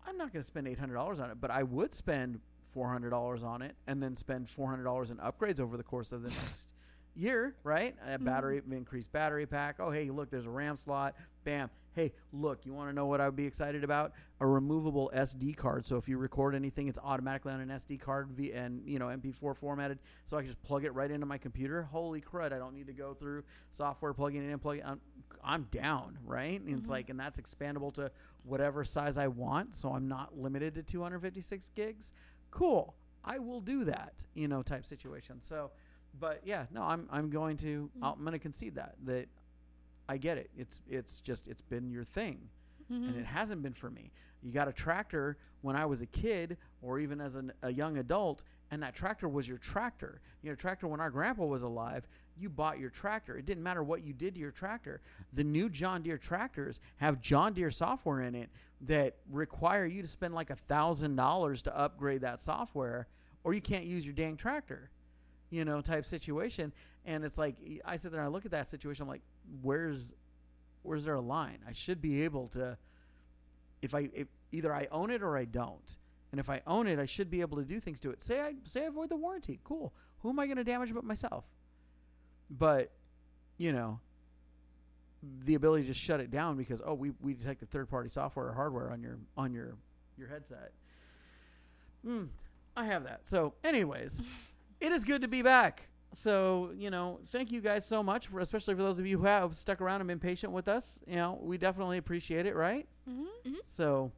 I'm not going to spend $800 on it, but I would spend $400 on it and then spend $400 in upgrades over the course of the next year, right? A mm-hmm. battery, increased battery pack. Oh, hey, look, there's a RAM slot. Bam. Hey, look, you want to know what I would be excited about? A removable SD card. So if you record anything, it's automatically on an SD card v- and, you know, MP4 formatted. So I can just plug it right into my computer. Holy crud, I don't need to go through software plugging it in, plugging I'm, I'm down, right? And it's mm-hmm. like, and that's expandable to whatever size I want. So I'm not limited to 256 gigs. Cool. I will do that, you know, type situation. So, but yeah, no, I'm I'm going to mm-hmm. I'm going to concede that that I get it. It's it's just it's been your thing, and mm-hmm. it hasn't been for me. You got a tractor when I was a kid, or even as an, a young adult, and that tractor was your tractor. You know, tractor when our grandpa was alive. You bought your tractor. It didn't matter what you did to your tractor. The new John Deere tractors have John Deere software in it that require you to spend like a thousand dollars to upgrade that software, or you can't use your dang tractor you know, type situation. And it's like I sit there and I look at that situation. I'm like, where's where's there a line? I should be able to, if I if either I own it or I don't. And if I own it, I should be able to do things to it. Say I say I avoid the warranty. Cool. Who am I going to damage but myself? But you know, the ability to just shut it down because oh we we detected third party software or hardware on your on your your headset. Hmm. I have that. So, anyways, it is good to be back. So, you know, thank you guys so much for especially for those of you who have stuck around and been patient with us. You know, we definitely appreciate it, right? Mm-hmm. So,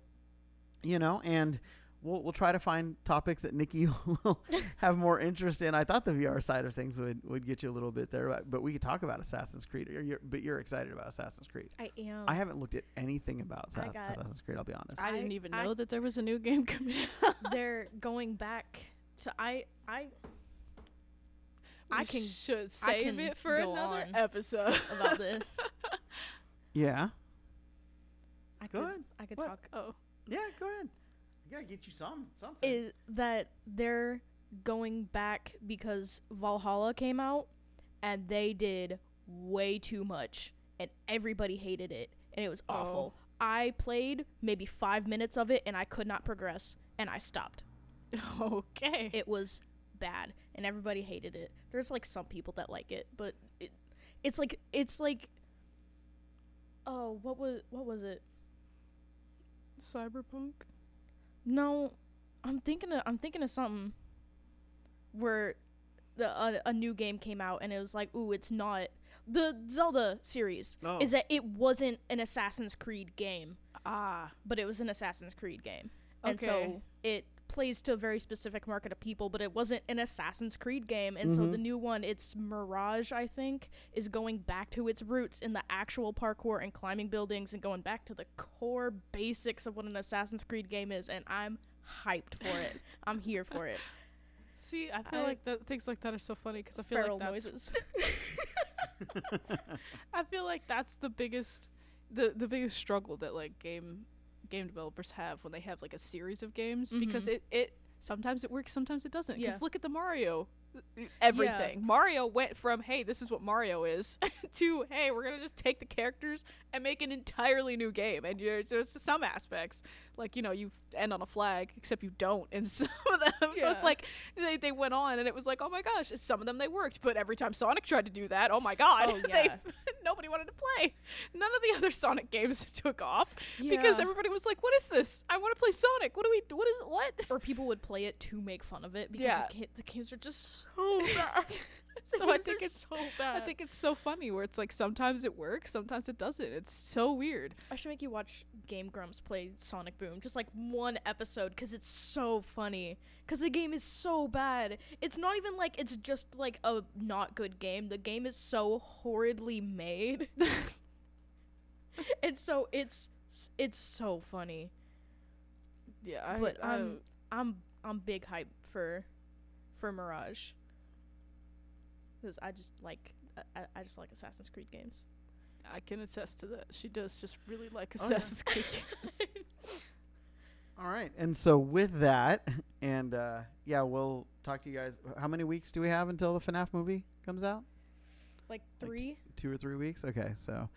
you know, and we'll we'll try to find topics that Nikki will have more interest in. I thought the VR side of things would, would get you a little bit there, but, but we could talk about Assassin's Creed. You're, you're, but you're excited about Assassin's Creed. I am. I haven't looked at anything about I Assassin's, got- Assassin's Creed. I'll be honest. I didn't even I- know that there was a new game coming out. They're going back to I I I can should save can it for another episode. about this. yeah. I Go could ahead. I could What? talk oh, Yeah. Go ahead. I gotta get you some something. is that they're going back because Valhalla came out and they did way too much and everybody hated it and it was oh. awful. I played maybe 5 minutes of it and I could not progress and I stopped. okay. It was bad and everybody hated it. There's like some people that like it, but it it's like it's like oh, what was what was it? Cyberpunk. No, I'm thinking of I'm thinking of something where the a, a new game came out and it was like, ooh, it's not the Zelda series. Oh. Is that it wasn't an Assassin's Creed game, Ah. but it was an Assassin's Creed game, and so it plays to a very specific market of people, but it wasn't an Assassin's Creed game, and so Mhm. the new one, it's Mirage, I think, is going back to its roots in the actual parkour and climbing buildings and going back to the core basics of what an Assassin's Creed game is, and I'm hyped for it. I'm here for it. See, I feel I- like that things like that are so funny because I feel Feral like that's noises. I feel like that's the biggest the the biggest struggle that like game game developers have when they have like a series of games because Mhm. it it sometimes it works sometimes it doesn't because Yeah. look at the Mario everything Mario went from hey this is what Mario is to hey we're gonna just take the characters and make an entirely new game and you're, there's some aspects like you know you end on a flag except you don't in some of them so it's like they, they went on and it was like oh my gosh some of them they worked but every time Sonic tried to do that oh my god Oh, they nobody wanted to play. None of the other Sonic games took off because everybody was like, "What is this? I want to play Sonic. What do we? What is what?" or people would play it to make fun of it because Yeah. the games are just so bad. So I think it's so I think it's so funny where it's like sometimes it works, sometimes it doesn't. It's so weird. I should make you watch Game Grumps play Sonic Boom, just like one episode, because it's so funny. Because the game is so bad. It's not even like it's just like a not good game. The game is so horridly made, and so it's it's so funny. Yeah, I, But I'm I'm I'm big hype for for Mirage. Because I just like I, I just like Assassin's Creed games. I can attest to that. She does just really like Oh, yeah. Assassin's Creed games. All right. And so with that, and uh, yeah, we'll talk to you guys. How many weeks do we have until the FNAF movie comes out? Like Like three. Two or three weeks? Okay. So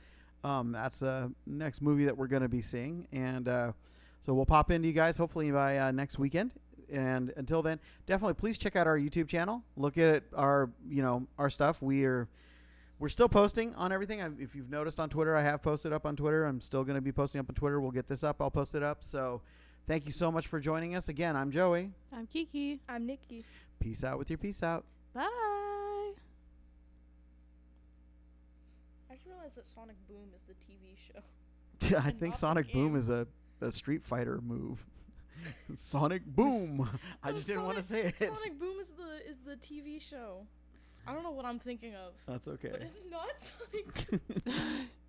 um, that's the next movie that we're going to be seeing. And uh, so we'll pop into you guys hopefully by uh, next weekend. And until then, definitely please check out our YouTube channel. Look at our, you know, our stuff. We are we're still posting on everything. I, if you've noticed on Twitter, I have posted up on Twitter. I'm still going to be posting up on Twitter. We'll get this up. I'll post it up. So thank you so much for joining us. Again, I'm Joey. I'm Kiki. I'm Nikki. Peace out with your peace out. Bye. I just realized that Sonic Boom is the TV show. I think Sonic Boom is a, a Street Fighter move. Sonic Boom. I just didn't want to say it. Sonic Boom is the is the TV show. I don't know what I'm thinking of, That's okay. but it's not Sonic.